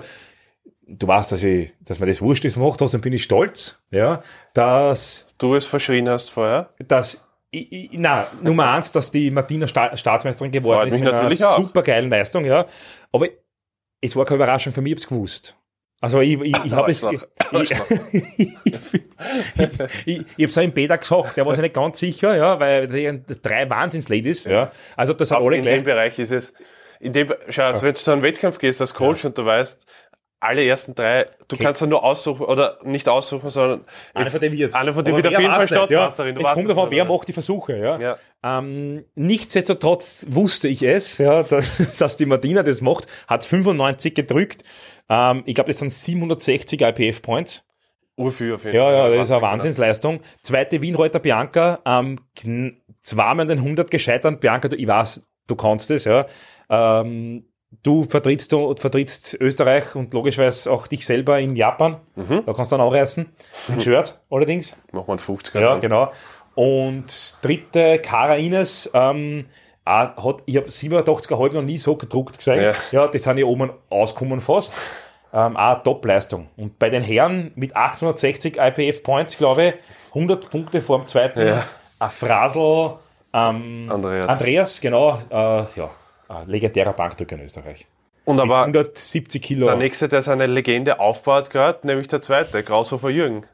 du weißt, dass ich, dass mir das wurscht ist gemacht hast, dann bin ich stolz, ja, dass, Du es verschrien hast vorher. dass ich, ich, na, Nummer eins, dass die Martina Sta Staatsmeisterin geworden Freut ist mit einer natürlich auch. super geilen Leistung, ja. Aber es war keine Überraschung für mich, ich hab's gewusst. Also ich, ich, ich habe es, ich, [LAUGHS] ich, ich, ich hab's auch im Beta gesagt, der war sich nicht ganz sicher, ja, weil drei Wahnsinns-Ladies, ja. Also das hat alle in gleich dem Bereich ist es. In dem, schau, also wenn du zu einem Wettkampf gehst als Coach und du weißt, alle ersten drei, du kannst ja nur aussuchen, oder nicht aussuchen, sondern Einer es- von denen wird's. Einer von denen wird auf jeden Fall Staatsmeisterin. Ja. Es kommt davon, wer macht die Versuche, ja. Ja. Ähm, nichtsdestotrotz wusste ich es, ja, dass, [LAUGHS] dass die Martina das macht, hat 95 gedrückt. Ähm, ich glaube, das sind 760 IPF-Points. Urviel auf jeden Ja, Fall. ja, das ist eine Wahnsinn, Wahnsinnsleistung. Zweite Wienreuter Bianca, ähm, zweimal an den 100 gescheitert. Bianca, du, ich weiß, du kannst es, ja. Ähm, du vertrittst, du vertrittst Österreich und logischerweise auch dich selber in Japan. Mhm. Da kannst du dann auch reißen. Ein Shirt allerdings. Machen wir einen 50 Ja, genau. Und dritte, Cara Ines, ähm, auch hat, ich habe 87,5 noch nie so gedruckt gesehen. Ja. Ja, die sind ja oben ausgekommen fast. Ähm, auch Top-Leistung. Und bei den Herren mit 860 IPF-Points, glaube ich, 100 Punkte vor dem zweiten, Ja. ein Frasel, ähm, Andreas. Andreas, genau, äh, ja, legendärer Bankdrücker in Österreich. Und aber 170 Kilo. der nächste, der seine Legende aufbaut gerade, nämlich der zweite, Graushofer Jürgen.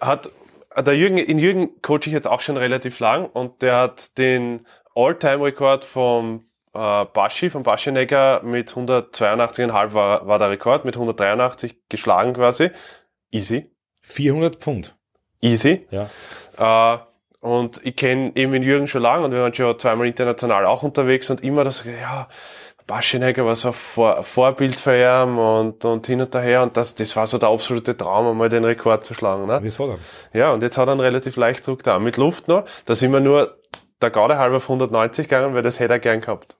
Hat, der Jürgen, in Jürgen coache ich jetzt auch schon relativ lang und der hat den All-Time-Rekord vom äh, Baschi, vom Baschinegger mit 182,5 war, war der Rekord, mit 183 geschlagen quasi. Easy. 400 Pfund. Easy. Ja. Äh, und ich kenne eben den Jürgen schon lange und wir waren schon zweimal international auch unterwegs und immer das, ja, Baschinegger war so ein Vor Vorbild für ihn und, und hin und her und das, das war so der absolute Traum, einmal den Rekord zu schlagen. Ne? Wieso dann? Ja, und jetzt hat er einen relativ leicht Druck da. Mit Luft noch, da sind wir nur der Garde halber auf 190 gegangen, weil das hätte er gern gehabt.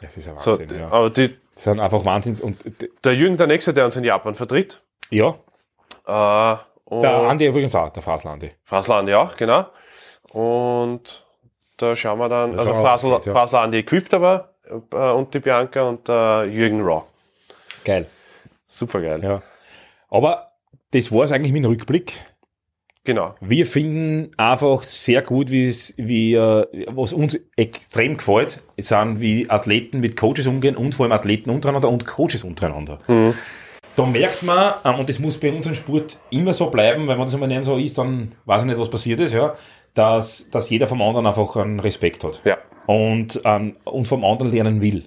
Das ist ein So, Wahnsinn, ja. Aber die, Das sind einfach Wahnsinns. Und der Jürgen, der Nächste, der uns in Japan vertritt, ja, äh, der Andi übrigens auch, der Fasel Andi. Fasland, ja, genau. Und da schauen wir dann, Da also geht, ja. Fasl an die equipped aber äh, und die Bianca und äh, Jürgen Raw. Geil. Super geil. Ja. Aber das war es eigentlich mit dem Rückblick. Genau. Wir finden einfach sehr gut, wie es, wie, äh, was uns extrem gefällt, sind, wie Athleten mit Coaches umgehen und vor allem Athleten untereinander und Coaches untereinander. Da merkt man, ähm, und das muss bei unserem Sport immer so bleiben, weil wenn das immer nicht so ist, dann weiß ich nicht, was passiert ist, ja, dass, dass jeder vom anderen einfach einen Respekt hat. Ja. Und, ähm, und vom anderen lernen will.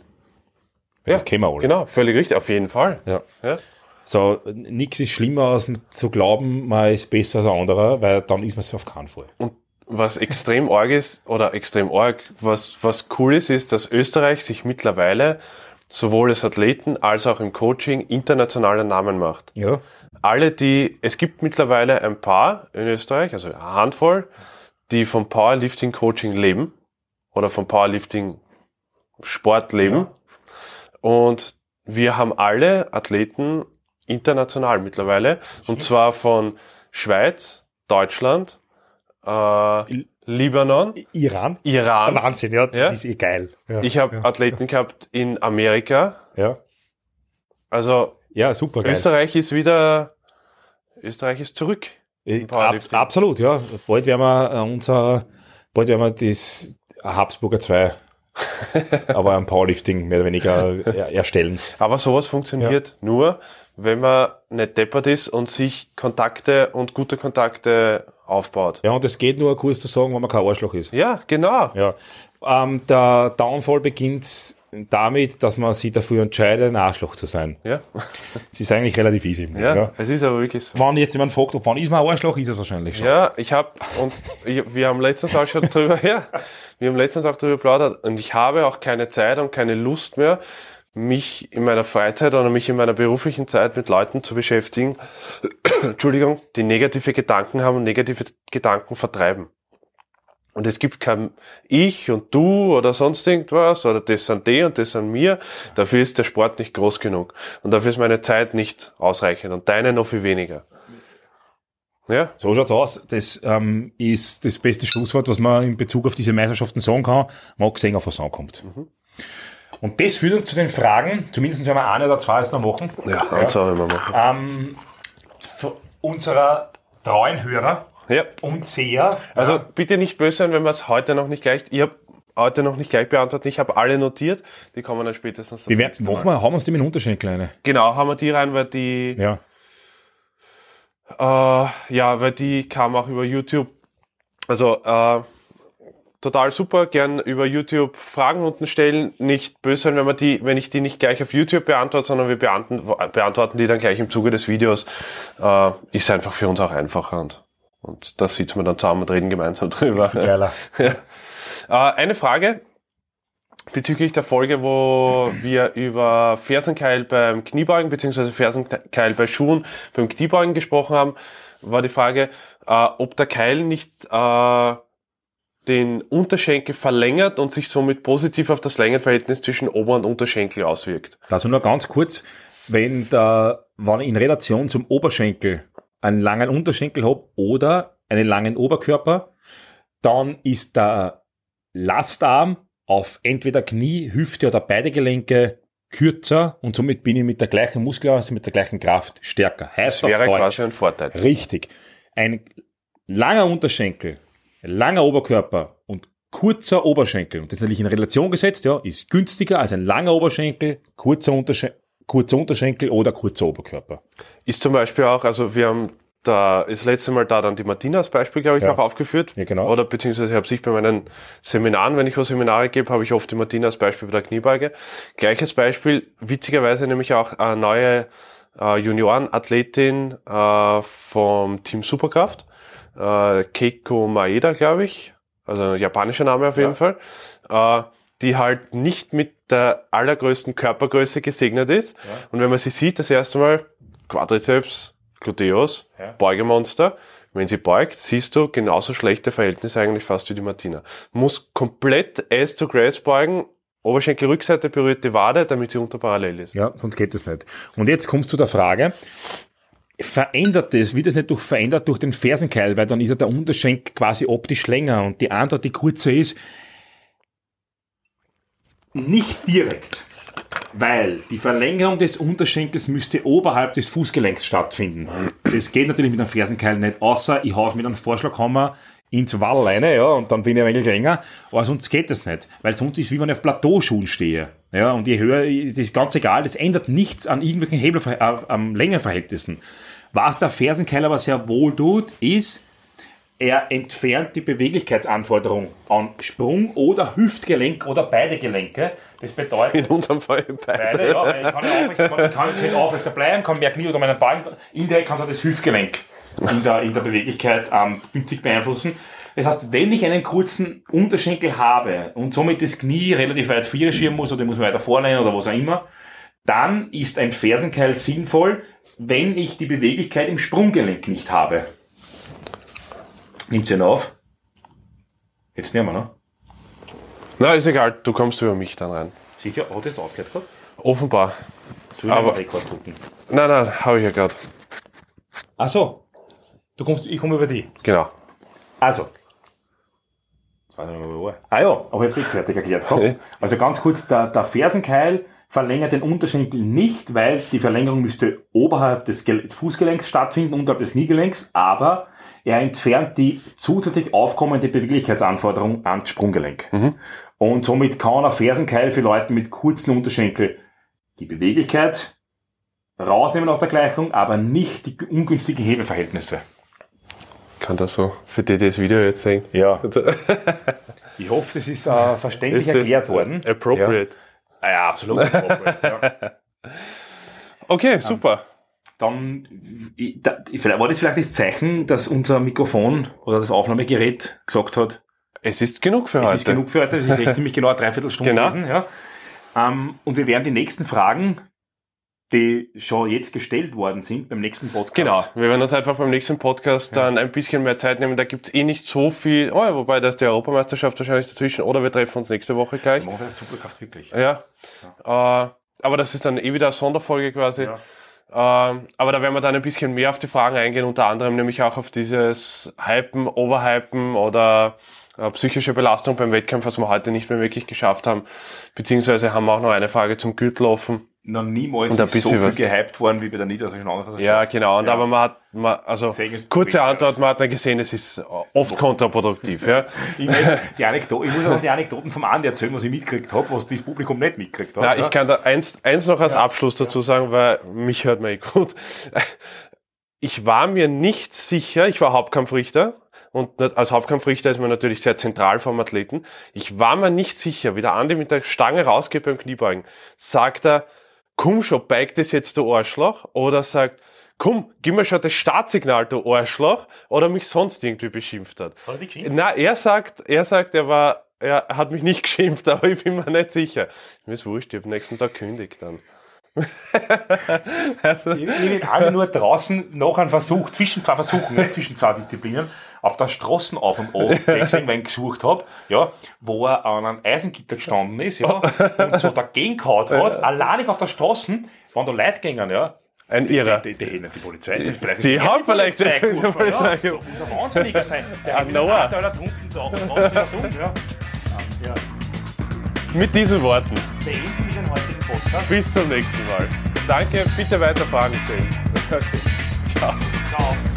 Ja, Das kennen wir alle. Genau, völlig richtig, auf jeden Fall. Ja. Ja. So, nichts ist schlimmer, als zu glauben, man ist besser als ein anderer, weil dann ist man es auf keinen Fall. Und was extrem arg ist, oder extrem arg, was, was cool ist, ist, dass Österreich sich mittlerweile sowohl als Athleten als auch im Coaching internationale Namen macht. Ja. alle, die, es gibt mittlerweile ein paar in Österreich, also eine Handvoll, die vom Powerlifting Coaching leben oder vom Powerlifting Sport leben. Und wir haben alle Athleten international mittlerweile. Und zwar von Schweiz, Deutschland, äh, Libanon, Iran? Iran. Wahnsinn, ja, das Ja. ist eh geil. Ja. Ich habe Athleten gehabt in Amerika. ja. Also ja, super geil. Österreich ist wieder, Österreich ist zurück. Äh, Ab, absolut, ja. Bald werden wir äh, unser, bald werden wir das Habsburger 2, [LAUGHS] aber am Powerlifting mehr oder weniger er, erstellen. Aber sowas funktioniert nur, wenn man nicht deppert ist und sich Kontakte und gute Kontakte aufbaut. Ja, und es geht nur kurz zu sagen, wenn man kein Arschloch ist. Ja, genau. Ja. Ähm, der Downfall beginnt damit, dass man sich dafür entscheidet, ein Arschloch zu sein. Ja, [LAUGHS] Es ist eigentlich relativ easy. ja, es ist aber wirklich so. Wenn jetzt jemand fragt, ob wann ist man ein Arschloch, ist es wahrscheinlich schon. Ja, ich habe und ich, wir haben letztens auch schon drüber, [LAUGHS] ja, wir haben letztens auch drüber geplaudert und ich habe auch keine Zeit und keine Lust mehr, mich in meiner Freizeit oder mich in meiner beruflichen Zeit mit Leuten zu beschäftigen, [COUGHS] Entschuldigung, die negative Gedanken haben und negative Gedanken vertreiben. Und es gibt kein Ich und Du oder sonst irgendwas oder das an die und das an mir. Dafür ist der Sport nicht groß genug. Und dafür ist meine Zeit nicht ausreichend und deine noch viel weniger. Ja, So schaut's aus. Das ähm, ist das beste Schlusswort, was man in Bezug auf diese Meisterschaften sagen kann, mal gesehen auf was ankommt. Und das führt uns zu den Fragen, zumindest wenn wir eine oder zwei jetzt noch machen, ja, das wollen wir machen. ähm, unserer treuen Hörer Ja. und Seher. Also bitte nicht böse sein, wenn wir es heute noch nicht gleich, ich habe heute noch nicht gleich beantwortet, ich habe alle notiert, die kommen dann spätestens. wir werden, machen wir, haben wir uns die mit dem Unterschied kleine. Genau, haben wir die rein, weil die, Ja. äh, ja, weil die kam auch über YouTube. Also äh, total super, gern über YouTube Fragen unten stellen. Nicht böse sein, wenn wir die, wenn ich die nicht gleich auf YouTube beantworte, sondern wir beantworten, beantworten die dann gleich im Zuge des Videos. Äh, ist einfach für uns auch einfacher und, und da sitzen wir dann zusammen und reden gemeinsam drüber. Geiler. [LAUGHS] Ja. Äh, eine Frage bezüglich der Folge, wo wir über Fersenkeil beim Kniebeugen beziehungsweise Fersenkeil bei Schuhen beim Kniebeugen gesprochen haben, war die Frage, äh, ob der Keil nicht äh, den Unterschenkel verlängert und sich somit positiv auf das Längenverhältnis zwischen Ober- und Unterschenkel auswirkt. Also nur ganz kurz, wenn der, wenn ich in Relation zum Oberschenkel einen langen Unterschenkel habe oder einen langen Oberkörper, dann ist der Lastarm auf entweder Knie, Hüfte oder beide Gelenke kürzer und somit bin ich mit der gleichen Muskelmasse, mit der gleichen Kraft stärker. Heißt Das wäre quasi ein Vorteil. Richtig. Ein langer Unterschenkel, langer Oberkörper und kurzer Oberschenkel, und das ist natürlich in Relation gesetzt, ja, ist günstiger als ein langer Oberschenkel, kurzer, Unterschen kurzer Unterschenkel oder kurzer Oberkörper. Ist zum Beispiel auch, also wir haben da ist letzte Mal da dann die Martina als Beispiel, glaube ich, Ja. auch aufgeführt. Ja, genau. Oder beziehungsweise habe ich bei meinen Seminaren, wenn ich wo Seminare gebe, habe ich oft die Martina als Beispiel bei der Kniebeuge. Gleiches Beispiel, witzigerweise nämlich auch eine neue äh, Juniorenathletin äh, vom Team Superkraft, äh, Keiko Maeda, glaube ich, also ein japanischer Name auf jeden Fall, äh, die halt nicht mit der allergrößten Körpergröße gesegnet ist. Und wenn man sie sieht, das erste Mal Quadrizeps, Gluteus, Ja. Beugemonster. Wenn sie beugt, siehst du genauso schlechte Verhältnisse eigentlich fast wie die Martina. Muss komplett Ass to Grace beugen, Oberschenkel Rückseite berührt die Wade, damit sie unterparallel ist. Ja, sonst geht es nicht. Und jetzt kommst du zu der Frage, verändert das, wird das nicht durch, verändert durch den Fersenkeil, weil dann ist ja der Unterschenkel quasi optisch länger und die Antwort, die kurzer ist, nicht direkt. Weil die Verlängerung des Unterschenkels müsste oberhalb des Fußgelenks stattfinden. Das geht natürlich mit einem Fersenkeil nicht, außer ich hau's mit einem Vorschlaghammer ins Wall rein, ja, und dann bin ich ein wenig länger. Aber sonst geht das nicht. Weil sonst ist es wie wenn ich auf Plateauschuhen stehe. Ja, und je höher, das ist ganz egal, das ändert nichts an irgendwelchen Hebel, äh, am Längenverhältnissen. Was der Fersenkeil aber sehr wohl tut, ist, er entfernt die Beweglichkeitsanforderung an Sprung oder Hüftgelenk oder beide Gelenke. Das bedeutet, In unserem Fall beide. Beide, ja, weil ich kann ja aufrecht, man kann, kann aufrechter bleiben, kann mehr Knie oder meinen Bein, indirekt kann es das Hüftgelenk in der, in der Beweglichkeit ähm, günstig beeinflussen. Das heißt, wenn ich einen kurzen Unterschenkel habe und somit das Knie relativ weit vierschieben muss oder muss weiter vorlehnen oder was auch immer, dann ist ein Fersenkeil sinnvoll, wenn ich die Beweglichkeit im Sprunggelenk nicht habe. Nimmt sie noch auf? Jetzt nehmen wir, ne? Na, ist egal, du kommst über mich dann rein. Sicher? Hat das aufgehört gerade? Offenbar. Aber- Aber Rekord drücken? Nein, nein, habe ich ja gerade. Ach so. Du kommst, ich komme über die. Genau. Also. Jetzt weiß ich nicht mehr, wo war. Ah ja, aber ich habe es nicht fertig erklärt gehabt. Also ganz kurz, der, der Fersenkeil verlängert den Unterschenkel nicht, weil die Verlängerung müsste oberhalb des Gel- Fußgelenks stattfinden, unterhalb des Kniegelenks, aber er entfernt die zusätzlich aufkommende Beweglichkeitsanforderung ans Sprunggelenk. Und somit kann ein Fersenkeil für Leute mit kurzen Unterschenkel die Beweglichkeit rausnehmen aus der Gleichung, aber nicht die ungünstigen Hebelverhältnisse. Kann das so, für die, die das Video jetzt sehen. Ja. [LAUGHS] Ich hoffe, das ist äh, verständlich Ist erklärt worden. Appropriate. Ja, ja absolut appropriate. ja. [LAUGHS] Okay, super. Dann war das vielleicht das Zeichen, dass unser Mikrofon oder das Aufnahmegerät gesagt hat, Es ist genug für es heute. ist genug für heute, es ist [LAUGHS] ziemlich genau eine Dreiviertelstunde Genau. gewesen. Ja. Ähm, und wir werden die nächsten Fragen, die schon jetzt gestellt worden sind, beim nächsten Podcast. Genau, wir werden uns einfach beim nächsten Podcast dann ein bisschen mehr Zeit nehmen. Da gibt's eh nicht so viel, oh, ja, wobei da ist die Europameisterschaft wahrscheinlich dazwischen oder wir treffen uns nächste Woche gleich. Wir Superkraft wirklich. Ja. Äh, aber das ist dann eh wieder eine Sonderfolge quasi. Ja. Ähm, aber da werden wir dann ein bisschen mehr auf die Fragen eingehen, unter anderem nämlich auch auf dieses Hypen, Overhypen oder äh, psychische Belastung beim Wettkampf, was wir heute nicht mehr wirklich geschafft haben. Beziehungsweise haben wir auch noch eine Frage zum Gürtel offen. Noch niemals so viel was. gehypt worden wie bei der Niedersächsischen Ja, genau. Und Ja. aber man hat, man, also kurze Antwort, man hat dann gesehen, es ist oft kontraproduktiv. Ja. [LAUGHS] Ich, meine, [LAUGHS] die Anekdote, ich muss auch die Anekdoten vom Andi erzählen, was ich mitgekriegt habe, was das Publikum nicht mitgekriegt hat. Na, ja. ich kann da eins, eins noch als Abschluss dazu sagen, weil mich hört man eh gut. [LAUGHS] Ich war mir nicht sicher, ich war Hauptkampfrichter und als Hauptkampfrichter ist man natürlich sehr zentral vom Athleten. Ich war mir nicht sicher, wie der Andi mit der Stange rausgeht beim Kniebeugen. Sagt er, komm schon, beig das jetzt, du Arschloch? Oder sagt, komm, gib mir schon das Startsignal, du Arschloch? Oder mich sonst irgendwie beschimpft hat. Hat er dich geschimpft? Na, er sagt, er sagt, er war, er hat mich nicht [LAUGHS] geschimpft, aber ich bin mir nicht sicher. Mir ist wurscht, ich habe nächsten Tag kündigt dann. [LAUGHS] Ich, ich alle nur draußen noch einen Versuch, zwischen zwei Versuchen, nicht zwischen zwei Disziplinen, auf der Straßen auf dem O [LAUGHS] gesehen, weil ich gesucht habe, ja, wo er an einem Eisengitter gestanden ist, ja, [LAUGHS] und so dagegen gehauen hat, alleinig auf der Straße, waren da Leute gegangen, ja. Ein Irrer. Die, die, die, die Polizei, das vielleicht Die ist haben vielleicht Polizei die gerufen, Polizei ja. Das muss ein Wahnsinniger sein. Der Ah, hat Noah. Noah. Da unten ja. Ja. Mit diesen Worten. Beenden wir den heutigen Podcast. Bis zum nächsten Mal. Danke, bitte weiter Fragen stellen. [LAUGHS] Okay. Ciao. Ciao.